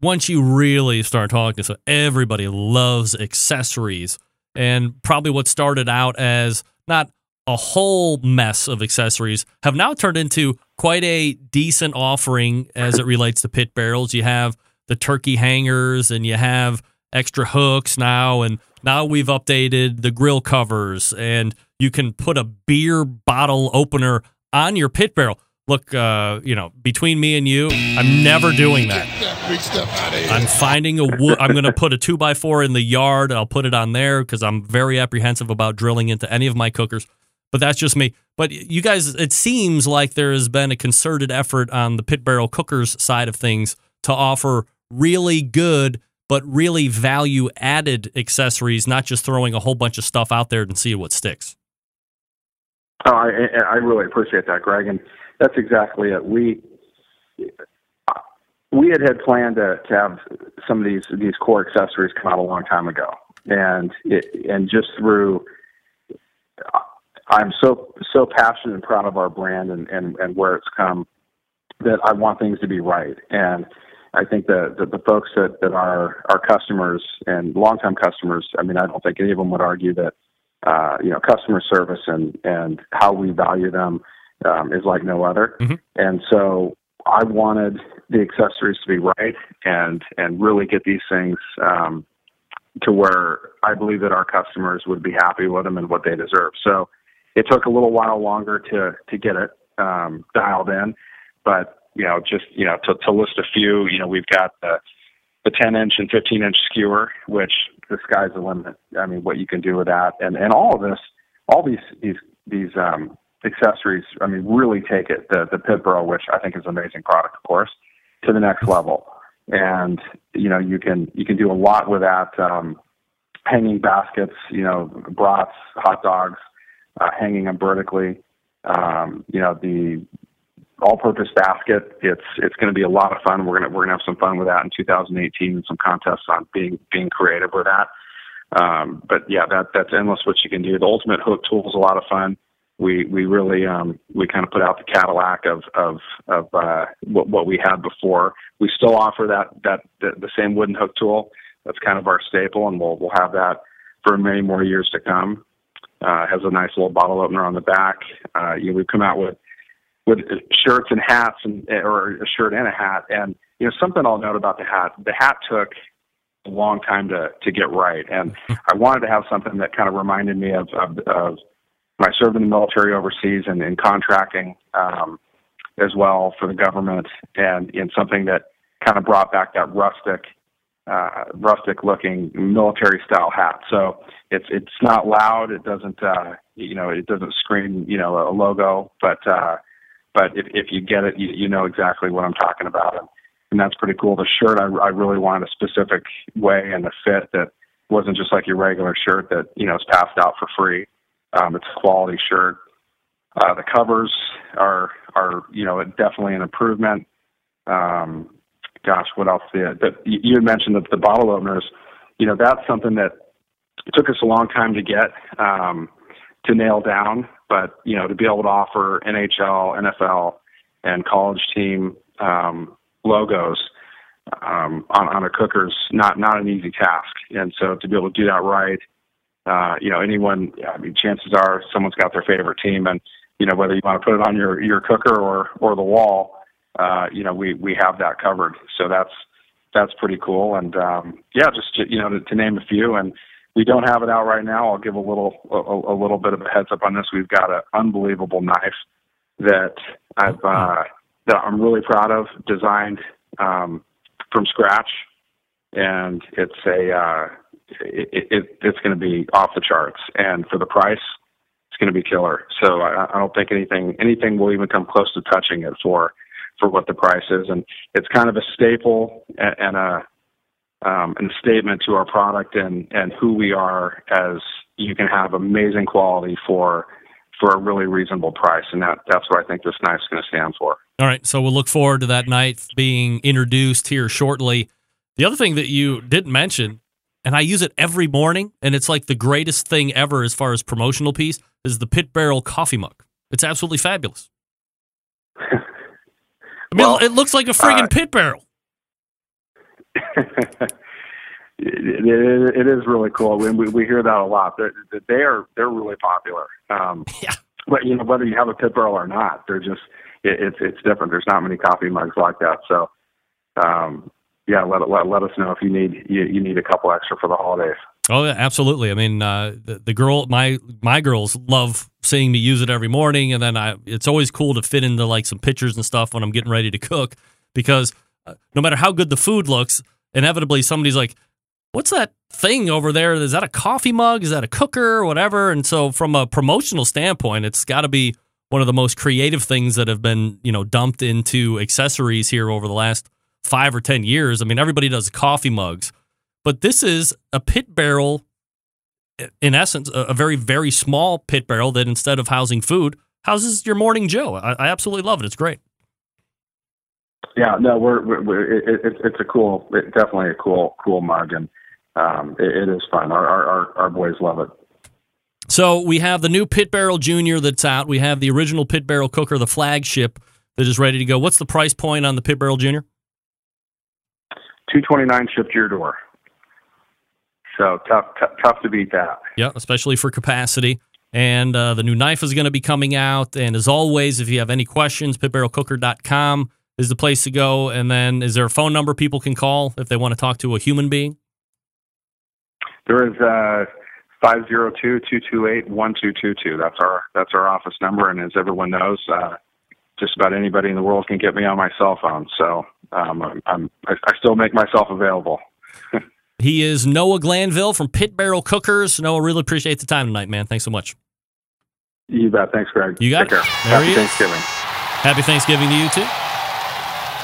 once you really start talking, so everybody loves accessories, and probably what started out as not a whole mess of accessories have now turned into quite a decent offering as it relates to pit barrels. You have the turkey hangers, and you have extra hooks now, and now we've updated the grill covers, and you can put a beer bottle opener on your pit barrel. Look, uh, you know, between me and you, I'm never doing that. I'm finding a wood. I'm going to put a two by four in the yard. I'll put it on there because I'm very apprehensive about drilling into any of my cookers. But that's just me. But you guys, it seems like there has been a concerted effort on the pit barrel cookers side of things to offer really good but really value added accessories, not just throwing a whole bunch of stuff out there and see what sticks. Oh, I, I really appreciate that, Greg, and that's exactly it. We we had had planned to, to have some of these these core accessories come out a long time ago, and it, and just through, I'm so so passionate and proud of our brand and, and and where it's come that I want things to be right and I think that the, the folks that, that are our customers and longtime customers, I mean, I don't think any of them would argue that, uh, you know, customer service and, and how we value them um, is like no other. Mm-hmm. And so I wanted the accessories to be right and, and really get these things um, to where I believe that our customers would be happy with them and what they deserve. So it took a little while longer to, to get it um, dialed in, but you know, just you know, to, to list a few, you know, we've got the the 10 inch and 15 inch skewer, which the sky's the limit. I mean, what you can do with that, and and all of this, all these these these um, accessories, I mean, really take it the the pit barrel, which I think is an amazing product, of course, to the next level. And you know, you can you can do a lot with that. Um, hanging baskets, you know, brats, hot dogs, uh, hanging them vertically. Um, you know, the all-purpose basket. It's it's going to be a lot of fun. We're gonna we're gonna have some fun with that in 2018 and some contests on being being creative with that. Um, but yeah, that that's endless what you can do. The ultimate hook tool is a lot of fun. We we really um, we kind of put out the Cadillac of of of uh, what what we had before. We still offer that that the, the same wooden hook tool. That's kind of our staple, and we'll we'll have that for many more years to come. Uh, has a nice little bottle opener on the back. Uh, you know, we've come out with with shirts and hats, and or a shirt and a hat. And you know, something I'll note about the hat: the hat took a long time to to get right, and (laughs) I wanted to have something that kind of reminded me of of, of I served in the military overseas and in contracting um, as well for the government, and in something that kind of brought back that rustic uh, rustic looking military style hat. So it's it's not loud. It doesn't uh, you know it doesn't scream you know a logo, but uh, but if if you get it, you, you know exactly what I'm talking about, and, and that's pretty cool. The shirt I, I really wanted a specific way and a fit that wasn't just like your regular shirt that you know is passed out for free. Um, it's a quality shirt. Uh, the covers are are you know definitely an improvement. Um, gosh, what else? The, the, you mentioned that the bottle openers, you know, that's something that took us a long time to get um, to nail down. But you know, to be able to offer NHL, NFL, and college team um, logos um, on, on a cooker's not not an easy task. And so to be able to do that right, uh, you know, anyone, I mean, chances are someone's got their favorite team, and you know, whether you want to put it on your your cooker or or the wall uh, you know, we we have that covered. So that's that's pretty cool. And um, yeah, just you know, to, to name a few. And we don't have it out right now. I'll give a little a, a little bit of a heads up on this. We've got an unbelievable knife that I've uh, that I'm really proud of, designed um, from scratch, and it's a uh, it, it, it's going to be off the charts. And for the price, it's going to be killer. So I, I don't think anything anything will even come close to touching it for for what the price is, and it's kind of a staple and a um, and a statement to our product and and who we are as you can have amazing quality for for a really reasonable price, and that that's what I think this knife's going to stand for. All right, so we'll look forward to that knife being introduced here shortly. The other thing that you didn't mention, and I use it every morning, and it's like the greatest thing ever as far as promotional piece, is the Pit Barrel coffee mug. It's absolutely fabulous. I mean, well, it looks like a friggin' uh, pit barrel. (laughs) it, it, is really cool. We, we, we hear that a lot. They're, they are they're really popular. Um, (laughs) yeah. But you know whether you have a pit barrel or not, they're just it, it's it's different. There's not many coffee mugs like that. So, um, yeah, let, let let us know if you need you, you need a couple extra for the holidays. Oh, yeah, absolutely. I mean, uh, the, the girl, my my girls love seeing me use it every morning, and then I, it's always cool to fit into like some pictures and stuff when I'm getting ready to cook because no matter how good the food looks, inevitably somebody's like, "What's that thing over there? Is that a coffee mug? Is that a cooker or whatever?" And so, from a promotional standpoint, it's got to be one of the most creative things that have been you know dumped into accessories here over the last five or ten years. I mean, everybody does coffee mugs but this is a pit barrel, in essence, a, a very, very small pit barrel that instead of housing food, houses your morning Joe. I, I absolutely love it. It's great. Yeah, no, we're, we're, we're it, it, it's a cool, it, definitely a cool, cool mug, and um, it, it is fun. Our, our our boys love it. So we have the new Pit Barrel Junior that's out. We have the original Pit Barrel Cooker, the flagship that is ready to go. What's the price point on the Pit Barrel Junior? Two twenty nine shipped to your door. So tough, t- tough to beat that. Yeah, especially for capacity. And uh, the new knife is going to be coming out. And as always, if you have any questions, pitbarrelcooker.com is the place to go. And then is there a phone number people can call if they want to talk to a human being? There is uh, 502-228-1222. That's our that's our office number. And as everyone knows, uh, just about anybody in the world can get me on my cell phone. So um, I'm, I'm I, still make myself available. (laughs) He is Noah Glanville from Pit Barrel Cookers. Noah, really appreciate the time tonight, man. Thanks so much. You bet. Thanks, Greg. You got Take it. care. There Happy. Thanksgiving. Happy Thanksgiving to you too.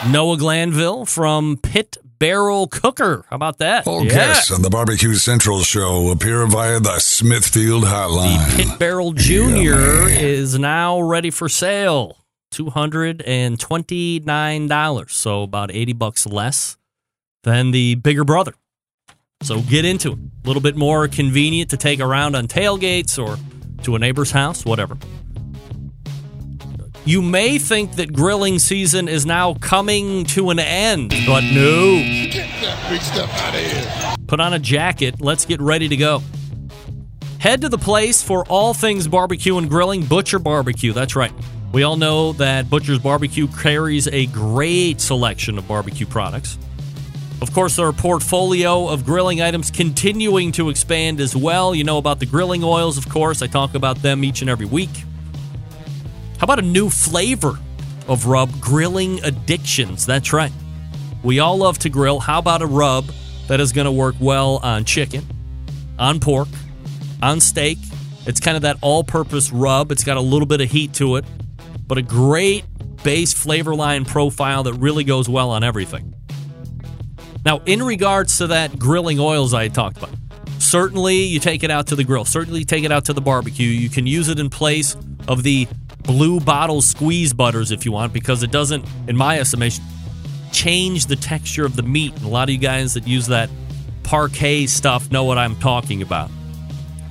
Noah Glanville from Pit Barrel Cooker. How about that? All Yeah. guests on the Barbecue Central show appear via the Smithfield Hotline. Pit Barrel Junior is now ready for sale. Two hundred and twenty nine dollars, so about eighty bucks less than the bigger brother. So get into it. A little bit more convenient to take around on tailgates or to a neighbor's house, whatever. You may think that grilling season is now coming to an end, but no. Get that big stuff out of here. Put on a jacket. Let's get ready to go. Head to the place for all things barbecue and grilling, Butcher Barbecue. That's right. We all know that Butcher's Barbecue carries a great selection of barbecue products. Of course, their portfolio of grilling items continuing to expand as well. You know about the grilling oils, of course. I talk about them each and every week. How about a new flavor of rub? Grilling addictions. That's right. We all love to grill. How about a rub that is going to work well on chicken, on pork, on steak? It's kind of that all purpose rub. It's got a little bit of heat to it, but a great base flavor line profile that really goes well on everything. Now, in regards to that grilling oils I talked about, certainly you take it out to the grill, certainly take it out to the barbecue. You can use it in place of the blue bottle squeeze butters if you want, because it doesn't, in my estimation, change the texture of the meat. And a lot of you guys that use that Parkay stuff know what I'm talking about.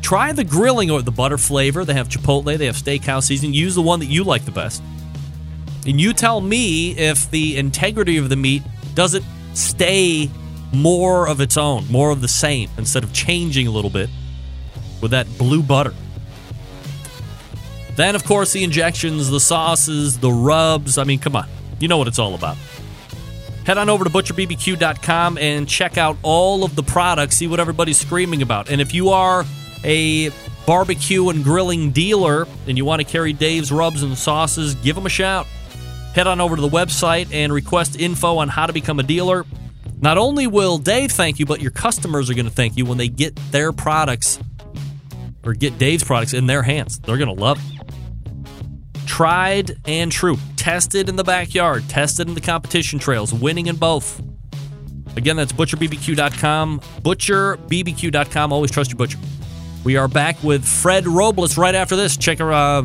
Try the grilling or the butter flavor. They have chipotle, they have steakhouse seasoning. Use the one that you like the best. And you tell me if the integrity of the meat doesn't stay more of its own, more of the same, instead of changing a little bit with that blue butter. Then, of course, the injections, the sauces, the rubs. I mean, come on. You know what it's all about. Head on over to butcherbbq.com and check out all of the products, see what everybody's screaming about. And if you are a barbecue and grilling dealer and you want to carry Dave's rubs and sauces, give them a shout. Head on over to the website and request info on how to become a dealer. Not only will Dave thank you, but your customers are going to thank you when they get their products or get Dave's products in their hands. They're going to love it. Tried and true. Tested in the backyard, tested in the competition trails, winning in both. Again, that's butcherbbq.com. Butcherbbq.com. Always trust your butcher. We are back with Fred Robles right after this. Check her. Uh,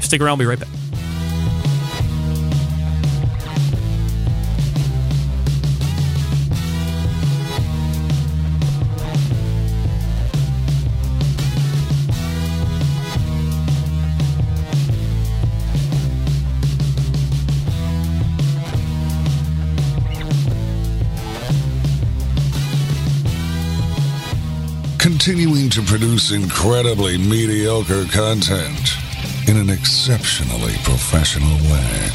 stick around. We'll be right back. To produce incredibly mediocre content in an exceptionally professional way.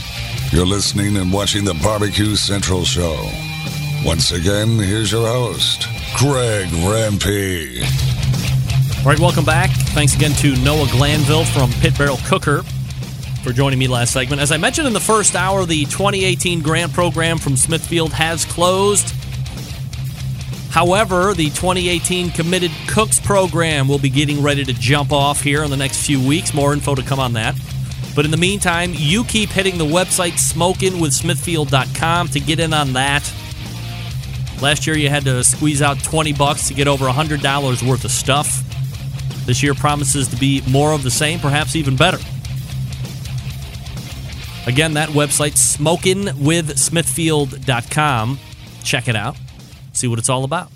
You're listening and watching the Barbecue Central Show. Once again, here's your host, Greg Rempe. All right, welcome back. Thanks again to Noah Glanville from Pit Barrel Cooker for joining me last segment. As I mentioned in the first hour, the 2018 grant program from Smithfield has closed. However, the 2018 Committed Cooks program will be getting ready to jump off here in the next few weeks. More info to come on that. But in the meantime, you keep hitting the website smokinwithsmithfield.com to get in on that. Last year you had to squeeze out 20 bucks to get over $100 worth of stuff. This year promises to be more of the same, perhaps even better. Again, that website smokinwithsmithfield.com. Check it out see what it's all about.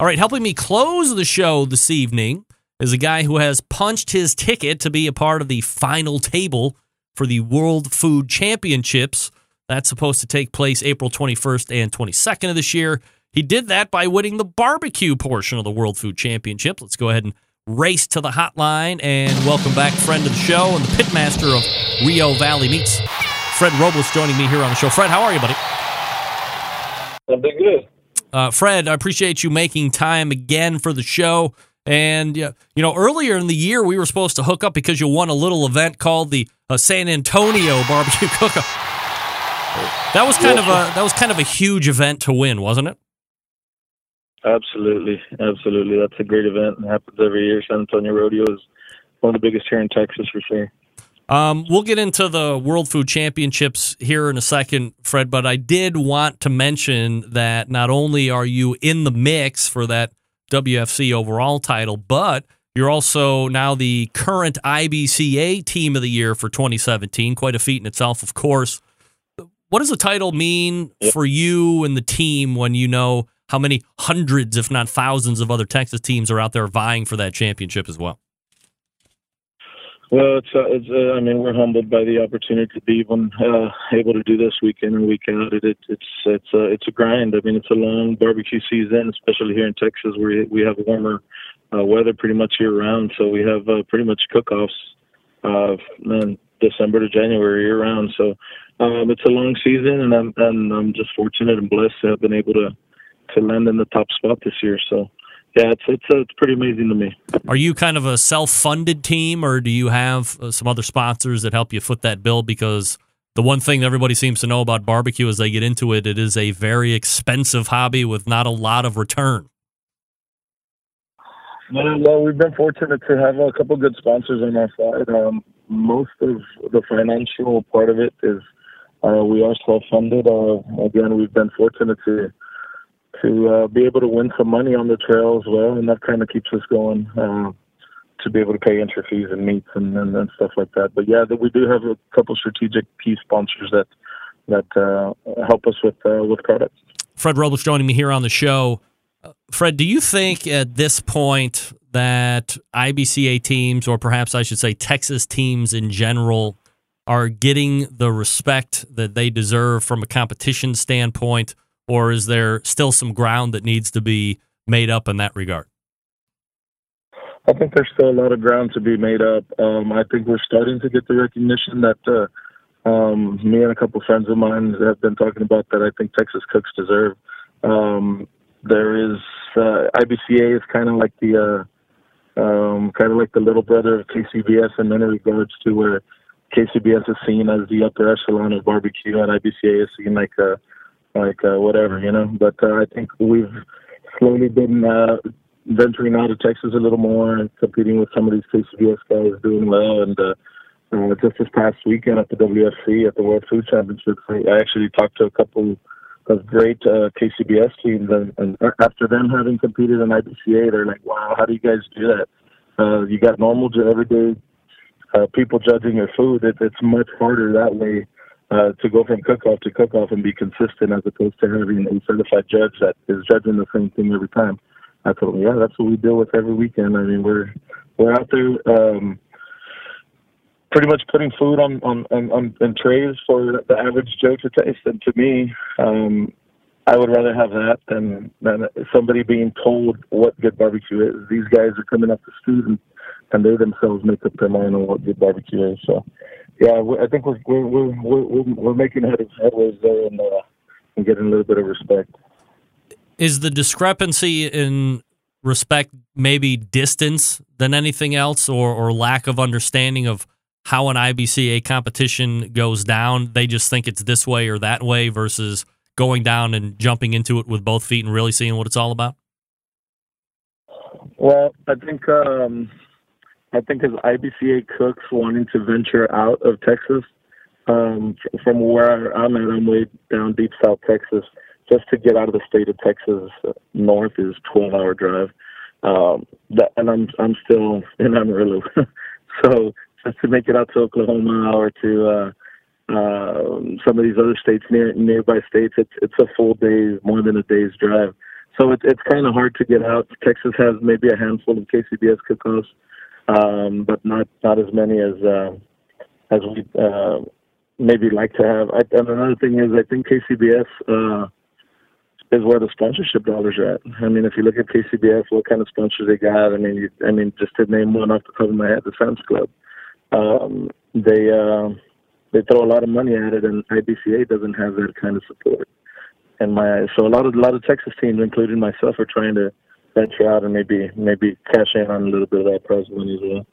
All right, helping me close the show this evening is a guy who has punched his ticket to be a part of the final table for the World Food Championships. That's supposed to take place April 21st and 22nd of this year. He did that by winning the barbecue portion of the World Food Championship. Let's go ahead and race to the hotline and welcome back friend of the show and the pitmaster of Rio Valley Meats, Fred Robles, joining me here on the show. Fred, how are you, buddy? I'm doing good. Uh, Fred, I appreciate you making time again for the show. And you know, earlier in the year, we were supposed to hook up because you won a little event called the uh, San Antonio Barbecue (laughs) Cook-Up. That was kind of a that was kind of a huge event to win, wasn't it? Absolutely, absolutely. That's a great event. It happens every year. San Antonio Rodeo is one of the biggest here in Texas for sure. Um, we'll get into the World Food Championships here in a second, Fred, but I did want to mention that not only are you in the mix for that WFC overall title, but you're also now the current IBCA Team of the Year for 2017. Quite a feat in itself, of course. What does the title mean for you and the team when you know how many hundreds, if not thousands, of other Texas teams are out there vying for that championship as well? Well, it's, uh, it's uh, I mean, we're humbled by the opportunity to be even uh, able to do this week in and week out. It, it, it's it's uh, it's a grind. I mean, it's a long barbecue season, especially here in Texas, where we have warmer uh, weather pretty much year round. So we have uh, pretty much cook-offs uh, from December to January year round. So um, it's a long season, and I'm and I'm just fortunate and blessed to have been able to to land in the top spot this year. So yeah, it's it's uh, it's pretty amazing to me. Are you kind of a self-funded team, or do you have uh, some other sponsors that help you foot that bill? Because the one thing everybody seems to know about barbecue as they get into it, it is a very expensive hobby with not a lot of return. Well, well, we've been fortunate to have a couple good sponsors on our side. Um, most of the financial part of it is uh, we are self-funded. Uh, again, we've been fortunate to to uh, be able to win some money on the trail as well, and that kind of keeps us going uh, to be able to pay entry fees and meets and, and, and stuff like that. But yeah, we do have a couple strategic key sponsors that that uh, help us with uh, with products. Fred Robles joining me here on the show. Uh, Fred, do you think at this point that IBCA teams, or perhaps I should say Texas teams in general, are getting the respect that they deserve from a competition standpoint? Or is there still some ground that needs to be made up in that regard? I think there's still a lot of ground to be made up. Um, I think we're starting to get the recognition that uh, um, me and a couple friends of mine have been talking about that I think Texas cooks deserve. Um, there is uh, IBCA is kind of like the uh, um, kind of like the little brother of KCBS in many regards to where KCBS is seen as the upper echelon of barbecue and IBCA is seen like a like uh, whatever, you know. But uh, I think we've slowly been uh, venturing out of Texas a little more and competing with some of these KCBS guys doing well. And uh, uh, just this past weekend at the WFC at the World Food Championships, I actually talked to a couple of great uh, KCBS teams, and, and after them having competed in IBCA, they're like, "Wow, how do you guys do that? Uh, you got normal, everyday uh, people judging your food. It, it's much harder that way." Uh, to go from cook off to cook off and be consistent as opposed to having a certified judge that is judging the same thing every time. I told him, yeah, that's what we deal with every weekend. I mean, we're we're out there um, pretty much putting food on on, on on on trays for the average Joe to taste. And to me, um, I would rather have that than than somebody being told what good barbecue is. These guys are coming up to students and they themselves make up their mind on what good barbecue is. So yeah, I think we're we're we're we're, we're making headways there and, uh, and getting a little bit of respect. Is the discrepancy in respect maybe distance than anything else, or or lack of understanding of how an IBCA competition goes down? They just think it's this way or that way versus going down and jumping into it with both feet and really seeing what it's all about. Well, I think. Um, I think as IBCA cooks wanting to venture out of Texas, um, from where I'm at, I'm way down deep South Texas. Just to get out of the state of Texas north is 12 hour drive. Um, that, and I'm I'm still in Amarillo, (laughs) so just to make it out to Oklahoma or to uh, uh, some of these other states near nearby states, it's it's a full day, more than a day's drive. So it's it's kind of hard to get out. Texas has maybe a handful of KCBS cook-offs um, but not not as many as uh, as we uh, maybe like to have. I, and another thing is, I think KCBS uh, is where the sponsorship dollars are at. I mean, if you look at KCBS, what kind of sponsors they got? I mean, you, I mean, just to name one off the top of my head, the Sam's Club. Um, they uh, they throw a lot of money at it, and IBCA doesn't have that kind of support. And my so a lot of a lot of Texas teams, including myself, are trying to venture out and maybe maybe cash in on a little bit of that prize money as well.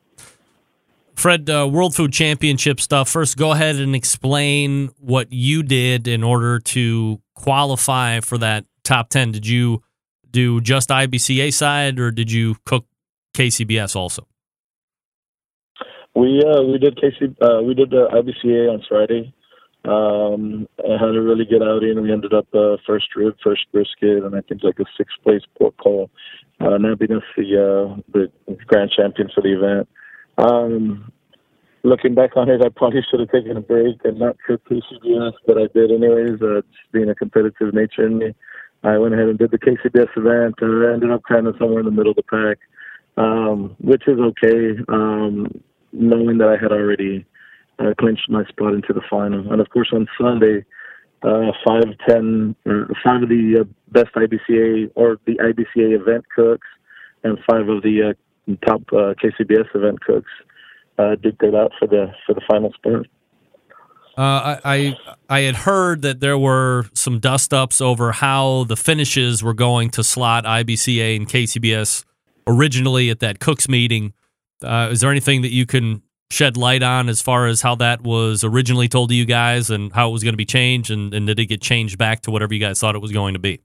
Fred, uh, World Food Championship stuff. First, go ahead and explain what you did in order to qualify for that top 10. Did you do just IBCA side or did you cook KCBS also? We uh, we did KC uh, we did the IBCA on Friday. Um, I had a really good outing. We ended up uh, first rib, first brisket, and I think like a sixth place pork call. Uh, being the uh, the grand champion for the event. Um, looking back on it, I probably should have taken a break and not cooked KCBS, but I did anyways. Uh, just being a competitive nature in me, I went ahead and did the KCBS event. and I ended up kind of somewhere in the middle of the pack, um, which is okay. Um, knowing that I had already uh, clinched my spot into the final. And of course, on Sunday, uh, five, ten, uh, five of the uh, best IBCA or the IBCA event cooks, and five of the uh, top uh, KCBS event cooks uh, did that out for the for the final spot. Uh, I, I I had heard that there were some dust ups over how the finishes were going to slot IBCA and KCBS originally at that Cooks meeting. Uh, is there anything that you can shed light on as far as how that was originally told to you guys and how it was going to be changed, and, and did it get changed back to whatever you guys thought it was going to be?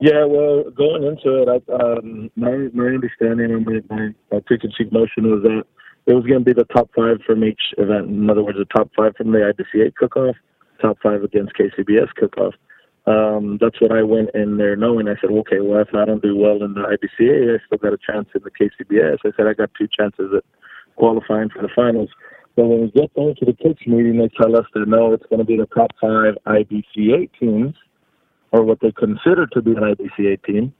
Yeah, well, going into it, I, um, my my understanding and my, my, my preconceived notion was that it was going to be the top five from each event. In other words, the top five from the IBCA cook-off, top five against KCBS cook-off. Um, that's what I went in there knowing. I said, okay, well, if I don't do well in the IBCA, I still got a chance in the KCBS. I said I got two chances at qualifying for the finals. But when we get there to the cooks meeting, they tell us that no, it's going to be the top five IBCA teams, or what they consider to be an IBCA team,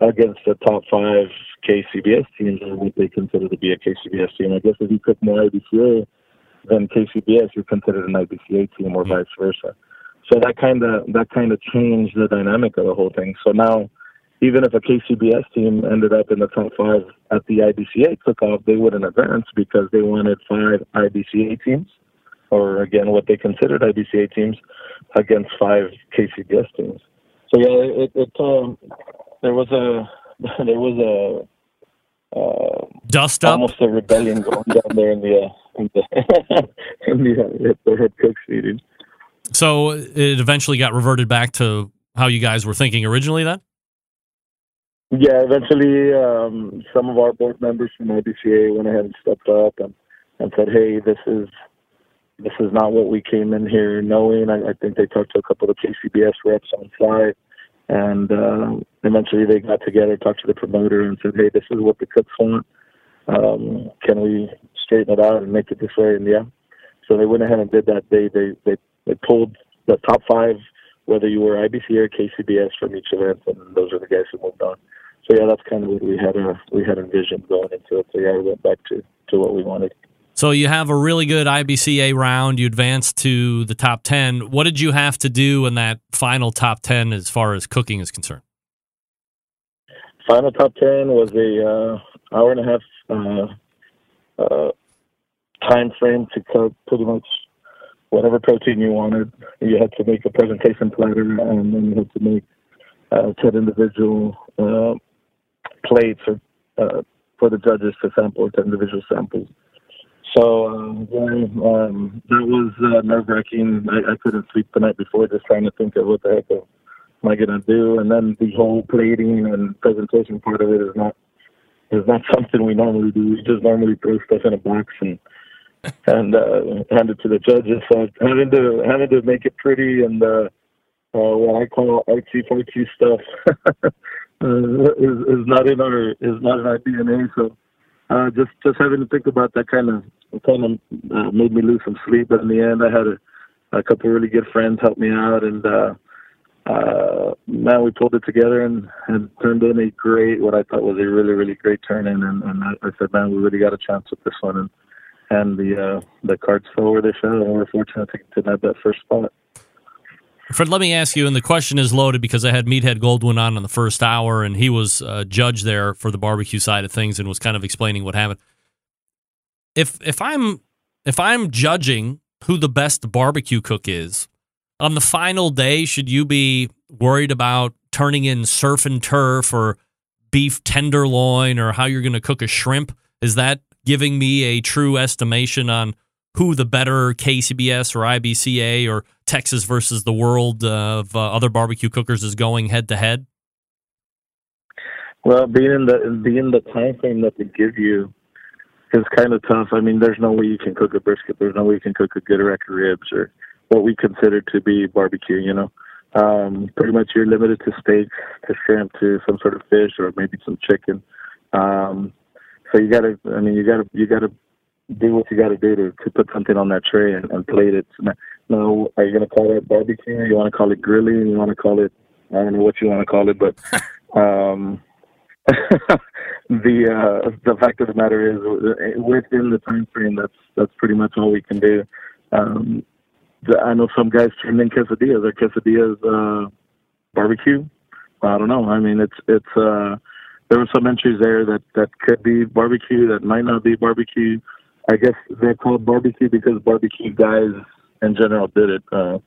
against the top five KCBS teams, or what they consider to be a KCBS team. I guess if you cook more IBCA than KCBS, you're considered an IBCA team, or mm-hmm. vice versa. So that kind of that kind of changed the dynamic of the whole thing. So now, even if a KCBS team ended up in the top five at the IBCA cook-off, they wouldn't advance because they wanted five IBCA teams, or again what they considered IBCA teams, against five KCBS teams. So yeah, it, it um, there was a (laughs) there was a uh, dust up, almost a rebellion going down there in the uh, in the (laughs) in the, uh, the head cooks meeting. So it eventually got reverted back to how you guys were thinking originally. Then. Yeah, eventually, um, some of our board members from IBCA went ahead and stepped up and, and said, "Hey, this is this is not what we came in here knowing." I, I think they talked to a couple of KCBS reps on site, and uh, eventually they got together, talked to the promoter, and said, "Hey, this is what the cooks want. Um, can we straighten it out and make it this way?" And yeah, so they went ahead and did that. They they they, they pulled the top five, whether you were IBC or KCBS from each event, and those are the guys who moved on so yeah, that's kind of what we had uh, we had envisioned going into it. So yeah, we went back to to what we wanted. So you have a really good IBCA round. You advanced to the top ten. What did you have to do in that final top ten as far as cooking is concerned? Final top ten was a uh, hour and a half uh, uh, time frame to cook pretty much whatever protein you wanted. You had to make a presentation platter, and then you had to make uh, ten individual uh, plates or, uh, for the judges to sample to individual samples. So um, um, that was uh, nerve wracking. I, I couldn't sleep the night before, just trying to think of what the heck am I gonna do. And then the whole plating and presentation part of it is not is not (laughs) something we normally do. We just normally throw stuff in a box and (laughs) and uh, hand it to the judges. So having to having to make it pretty and uh, uh, what I call artsy fartsy stuff (laughs) uh, is is not in our is not in our DNA. So uh, just just having to think about that kind of kind of uh, made me lose some sleep. But in the end, I had a, a couple really good friends help me out, and uh, uh, man, we pulled it together and, and turned in a great, what I thought was a really really great turn in. And, and I, I said, man, we really got a chance with this one, and and the uh, the cards fell where they fell, and we're fortunate to, to have that first spot. Fred, let me ask you, and the question is loaded because I had Meathead Goldwyn on in the first hour, and he was a judge there for the barbecue side of things, and was kind of explaining what happened. If if I'm if I'm judging who the best barbecue cook is on the final day, should you be worried about turning in surf and turf or beef tenderloin or how you're going to cook a shrimp? Is that giving me a true estimation on who the better KCBS or IBCA or Texas versus the world of uh, other barbecue cookers is going head to head? Well, being in the being the time frame that they give you, is kind of tough. I mean, there's no way you can cook a brisket. There's no way you can cook a good rack of ribs or what we consider to be barbecue. You know, um, pretty much you're limited to steak, to shrimp, to some sort of fish, or maybe some chicken. Um, so you gotta, I mean, you gotta, you gotta do what you gotta do to, to put something on that tray and, and plate it. No, are you gonna call it barbecue? You want to call it grilling? You want to call it? I don't know what you want to call it, but (laughs) um, (laughs) the uh, the fact of the matter is, within the time frame, that's that's pretty much all we can do. Um, the, I know some guys turn in quesadillas. Are quesadillas uh, barbecue? I don't know. I mean, it's it's. Uh, there were some entries there that that could be barbecue, that might not be barbecue. I guess they're called barbecue because barbecue guys in general did it. Uh,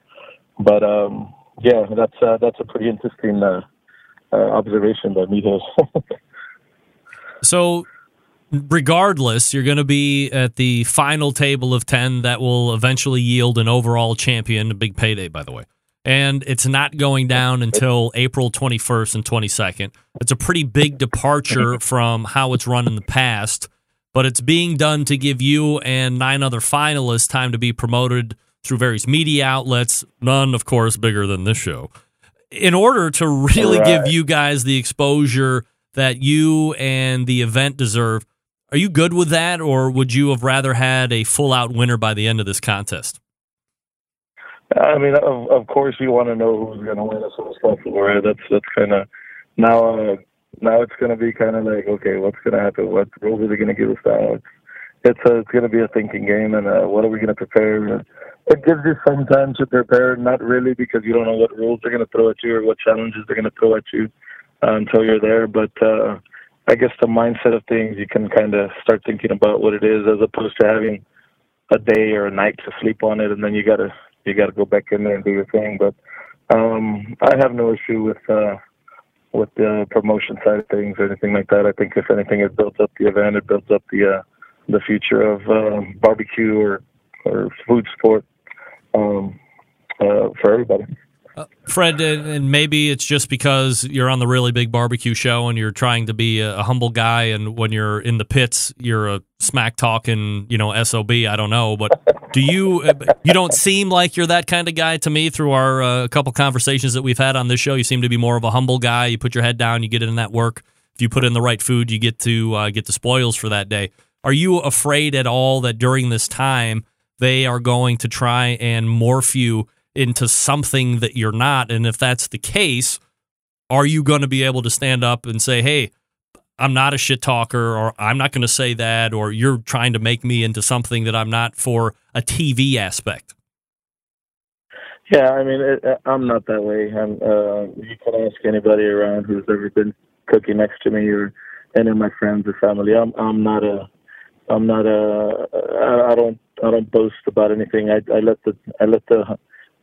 but um, yeah, that's uh, that's a pretty interesting uh, uh, observation by Mijos. (laughs) so, regardless, you're going to be at the final table of 10 that will eventually yield an overall champion, a big payday, by the way. And it's not going down until April 21st and 22nd. It's a pretty big departure (laughs) from how it's run in the past, but it's being done to give you and nine other finalists time to be promoted through various media outlets, none, of course, bigger than this show in order to really right. give you guys the exposure that you and the event deserve, are you good with that, or would you have rather had a full out winner by the end of this contest? I mean, of, of course, you want to know who's going to win as soon as possible, right? That's that's kind of now. Uh, now it's going to be kind of like, okay, what's going to happen? What rules are they going to give us now? It's it's, a, it's going to be a thinking game, and uh, what are we going to prepare? it gives you some time to prepare, not really because you don't know what rules they're going to throw at you or what challenges they're going to throw at you uh, until you're there. But uh, I guess the mindset of things, you can kind of start thinking about what it is as opposed to having a day or a night to sleep on it, and then you gotta you gotta go back in there and do your thing. But um, I have no issue with uh, with the promotion side of things or anything like that. I think if anything, it builds up the event, it builds up the uh, the future of uh, barbecue or or food sport um, uh, for everybody. Fred, and maybe it's just because you're on the really big barbecue show and you're trying to be a, a humble guy, and when you're in the pits, you're a smack talking, you know, sob. I don't know, but do you? You don't seem like you're that kind of guy to me. Through our uh, couple conversations that we've had on this show, you seem to be more of a humble guy. You put your head down, you get in that work. If you put in the right food, you get to uh, get the spoils for that day. Are you afraid at all that during this time? they are going to try and morph you into something that you're not. And if that's the case, are you going to be able to stand up and say, hey, I'm not a shit talker, or I'm not going to say that, or you're trying to make me into something that I'm not for a TV aspect? Yeah, I mean, it, I'm not that way. I'm, uh, you can ask anybody around who's ever been cooking next to me, or any of my friends or family. I'm I'm not a I'm not a I, I don't I don't boast about anything. I, I let the I let the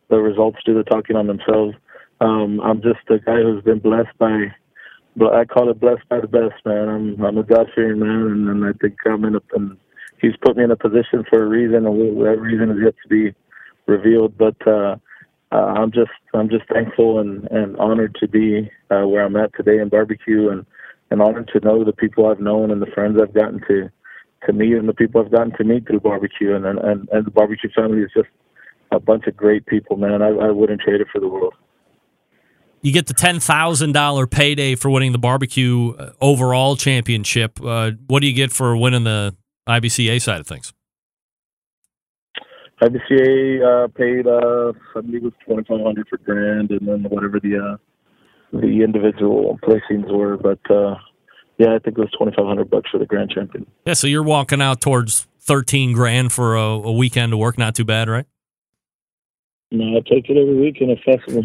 the results do the talking on themselves. Um, I'm just a guy who's been blessed by, but I call it blessed by the best, man. I'm I'm a God fearing man, and, and I think I'm in a and He's put me in a position for a reason, and that reason is yet to be revealed. But uh, uh, I'm just I'm just thankful and and honored to be uh, where I'm at today in barbecue, and and honored to know the people I've known and the friends I've gotten to to me and the people I've gotten to meet through barbecue and and and the barbecue family is just a bunch of great people, man. I, I wouldn't trade it for the world. You get the ten thousand dollar payday for winning the barbecue uh, overall championship. Uh, what do you get for winning the IBCA side of things? IBCA uh, paid, uh, I believe it was twenty five hundred for grand, and then whatever the uh, the individual placings were. But uh, yeah, I think it was twenty five hundred bucks for the grand champion. Yeah, so you're walking out towards thirteen grand for a, a weekend to work. Not too bad, right? No, I take it every week in a festival.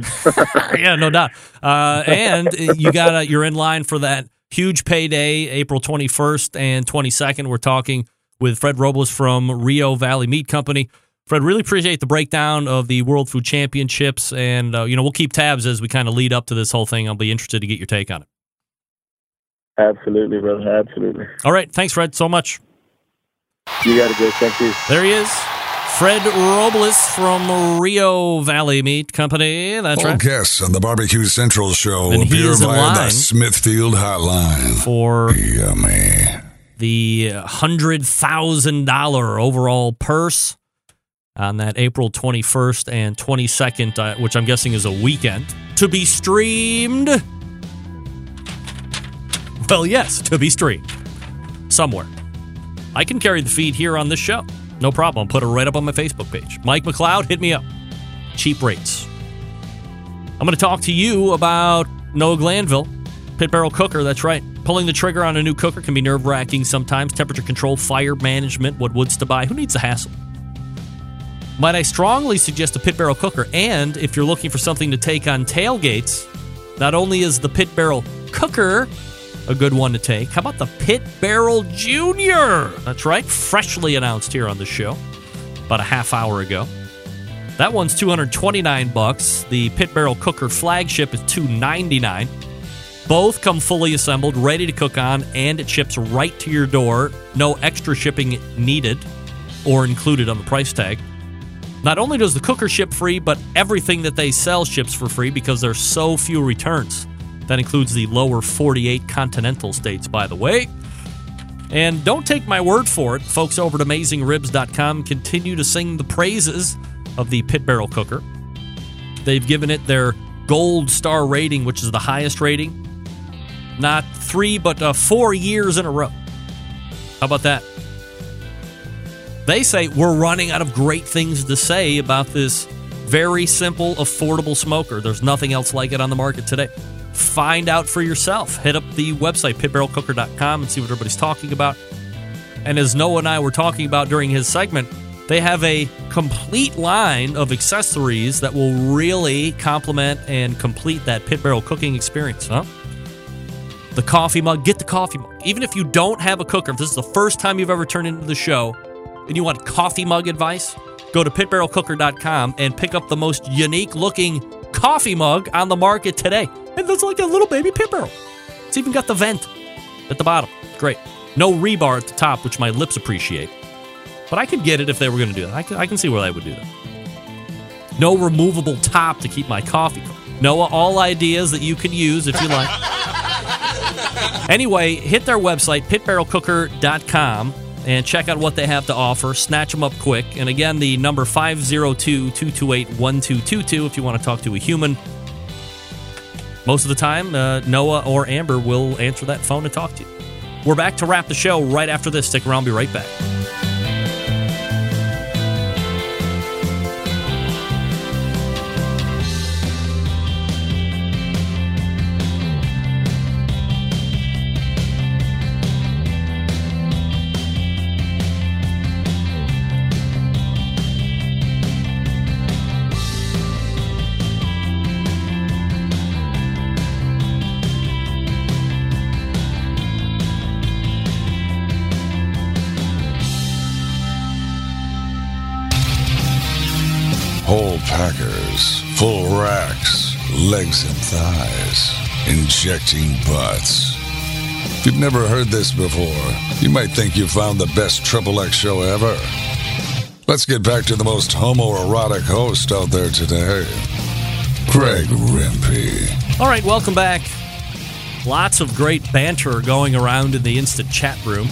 (laughs) (laughs) yeah, no doubt. Uh, and you got a, you're in line for that huge payday, April 21st and 22nd. We're talking with Fred Robles from Rio Valley Meat Company. Fred, really appreciate the breakdown of the World Food Championships, and uh, you know we'll keep tabs as we kind of lead up to this whole thing. I'll be interested to get your take on it. Absolutely, brother. Absolutely. All right. Thanks, Fred, so much. You got to go. Thank you. There he is. Fred Robles from Rio Valley Meat Company. That's All right. guests on the Barbecue Central show and he appear via the Smithfield Hotline. For Yummy. the $100,000 overall purse on that April 21st and 22nd, uh, which I'm guessing is a weekend, to be streamed. Well, yes, to be streamed somewhere. I can carry the feed here on this show. No problem. I'll put it right up on my Facebook page. Mike McCloud, hit me up. Cheap rates. I'm going to talk to you about Noah Glanville, pit barrel cooker. That's right. Pulling the trigger on a new cooker can be nerve wracking sometimes. Temperature control, fire management, what woods to buy. Who needs the hassle? Might I strongly suggest a pit barrel cooker? And if you're looking for something to take on tailgates, not only is the pit barrel cooker a good one to take, how about the pit barrel junior? That's right, freshly announced here on the show about a half hour ago. That one's 229 bucks. The pit barrel cooker flagship is 299. Both come fully assembled, ready to cook on, and it ships right to your door. No extra shipping needed or included on the price tag. Not only does the cooker ship free, but everything that they sell ships for free because there's so few returns. That includes the lower 48 continental states, by the way. And don't take my word for it. Folks over at AmazingRibs.com continue to sing the praises of the Pit Barrel Cooker. They've given it their gold star rating, which is the highest rating. Not three, but uh, four years in a row. How about that? They say we're running out of great things to say about this very simple, affordable smoker. There's nothing else like it on the market today. Find out for yourself. Hit up the website, pitbarrelcooker.com, and see what everybody's talking about. And as Noah and I were talking about during his segment, they have a complete line of accessories that will really complement and complete that pit barrel cooking experience, huh? The coffee mug, get the coffee mug. Even if you don't have a cooker, if this is the first time you've ever turned into the show and you want coffee mug advice, go to pitbarrelcooker.com and pick up the most unique looking coffee mug on the market today. And that's like a little baby pit barrel. It's even got the vent at the bottom. Great. No rebar at the top, which my lips appreciate. But I could get it if they were going to do that. I can, I can see where they would do that. No removable top to keep my coffee. Noah, all ideas that you can use if you like. (laughs) anyway, hit their website, pitbarrelcooker.com, and check out what they have to offer. Snatch them up quick. And again, the number 502 228 1222 if you want to talk to a human. Most of the time, uh, Noah or Amber will answer that phone and talk to you. We're back to wrap the show right after this. Stick around, be right back. Legs and thighs, injecting butts. If you've never heard this before, you might think you found the best Triple X show ever. Let's get back to the most homoerotic host out there today, Greg Rempe. All right, welcome back. Lots of great banter going around in the instant chat room.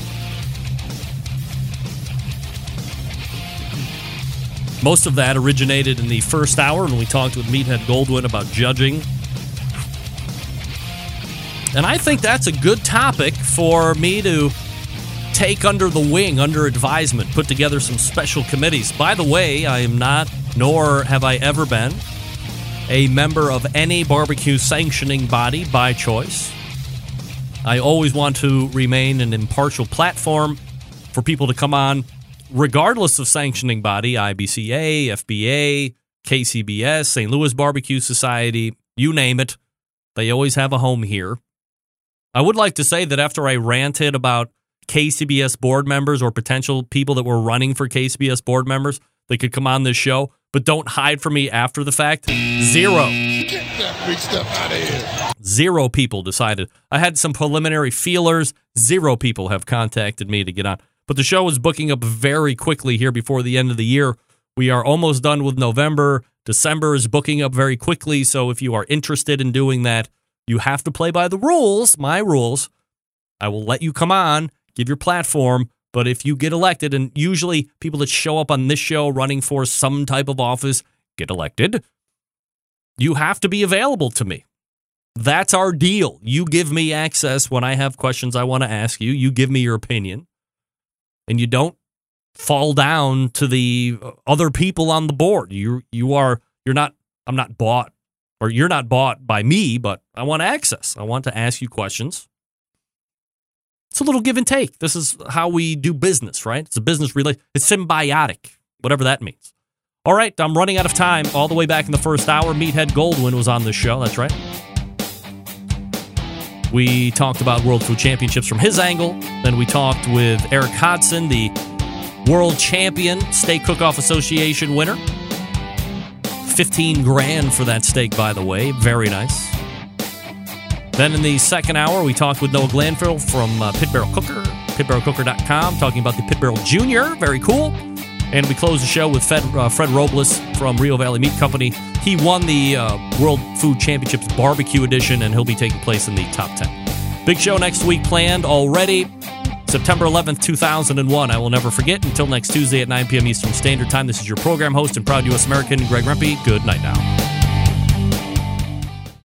Most of that originated in the first hour when we talked with Meathead Goldwyn about judging. And I think that's a good topic for me to take under the wing, under advisement, put together some special committees. By the way, I am not, nor have I ever been, a member of any barbecue sanctioning body by choice. I always want to remain an impartial platform for people to come on regardless of sanctioning body, IBCA, FBA, KCBS, St. Louis Barbecue Society, you name it, they always have a home here. I would like to say that after I ranted about KCBS board members or potential people that were running for KCBS board members, they could come on this show, but don't hide from me after the fact. Zero. Get that big stuff out of here. Zero people decided. I had some preliminary feelers. Zero people have contacted me to get on. But the show is booking up very quickly here before the end of the year. We are almost done with November. December is booking up very quickly. So if you are interested in doing that, you have to play by the rules, my rules. I will let you come on, give your platform. But if you get elected, and usually people that show up on this show running for some type of office get elected, you have to be available to me. That's our deal. You give me access when I have questions I want to ask you. You give me your opinion. And you don't fall down to the other people on the board. You you are you're not I'm not bought or you're not bought by me, but I want access. I want to ask you questions. It's a little give and take. This is how we do business, right? It's a business relation. It's symbiotic, whatever that means. All right, I'm running out of time. All the way back in the first hour, Meathead Goldwyn was on this show. That's right. We talked about World Food Championships from his angle. Then we talked with Erick Hodson, the world champion steak cook-off association winner. 15 grand for that steak, by the way. Very nice. Then in the second hour, we talked with Noah Glanville from uh, Pit Barrel Cooker, pitbarrelcooker.com, talking about the Pit Barrel Junior. Very cool. And we close the show with Fred, uh, Fred Robles from Rio Valley Meat Company. He won the uh, World Food Championships Barbecue Edition, and he'll be taking place in the top 10. Big show next week planned already. September 11th, 2001. I will never forget. Until next Tuesday at 9 p.m. Eastern Standard Time, this is your program host and proud U.S. American, Greg Rempe. Good night now.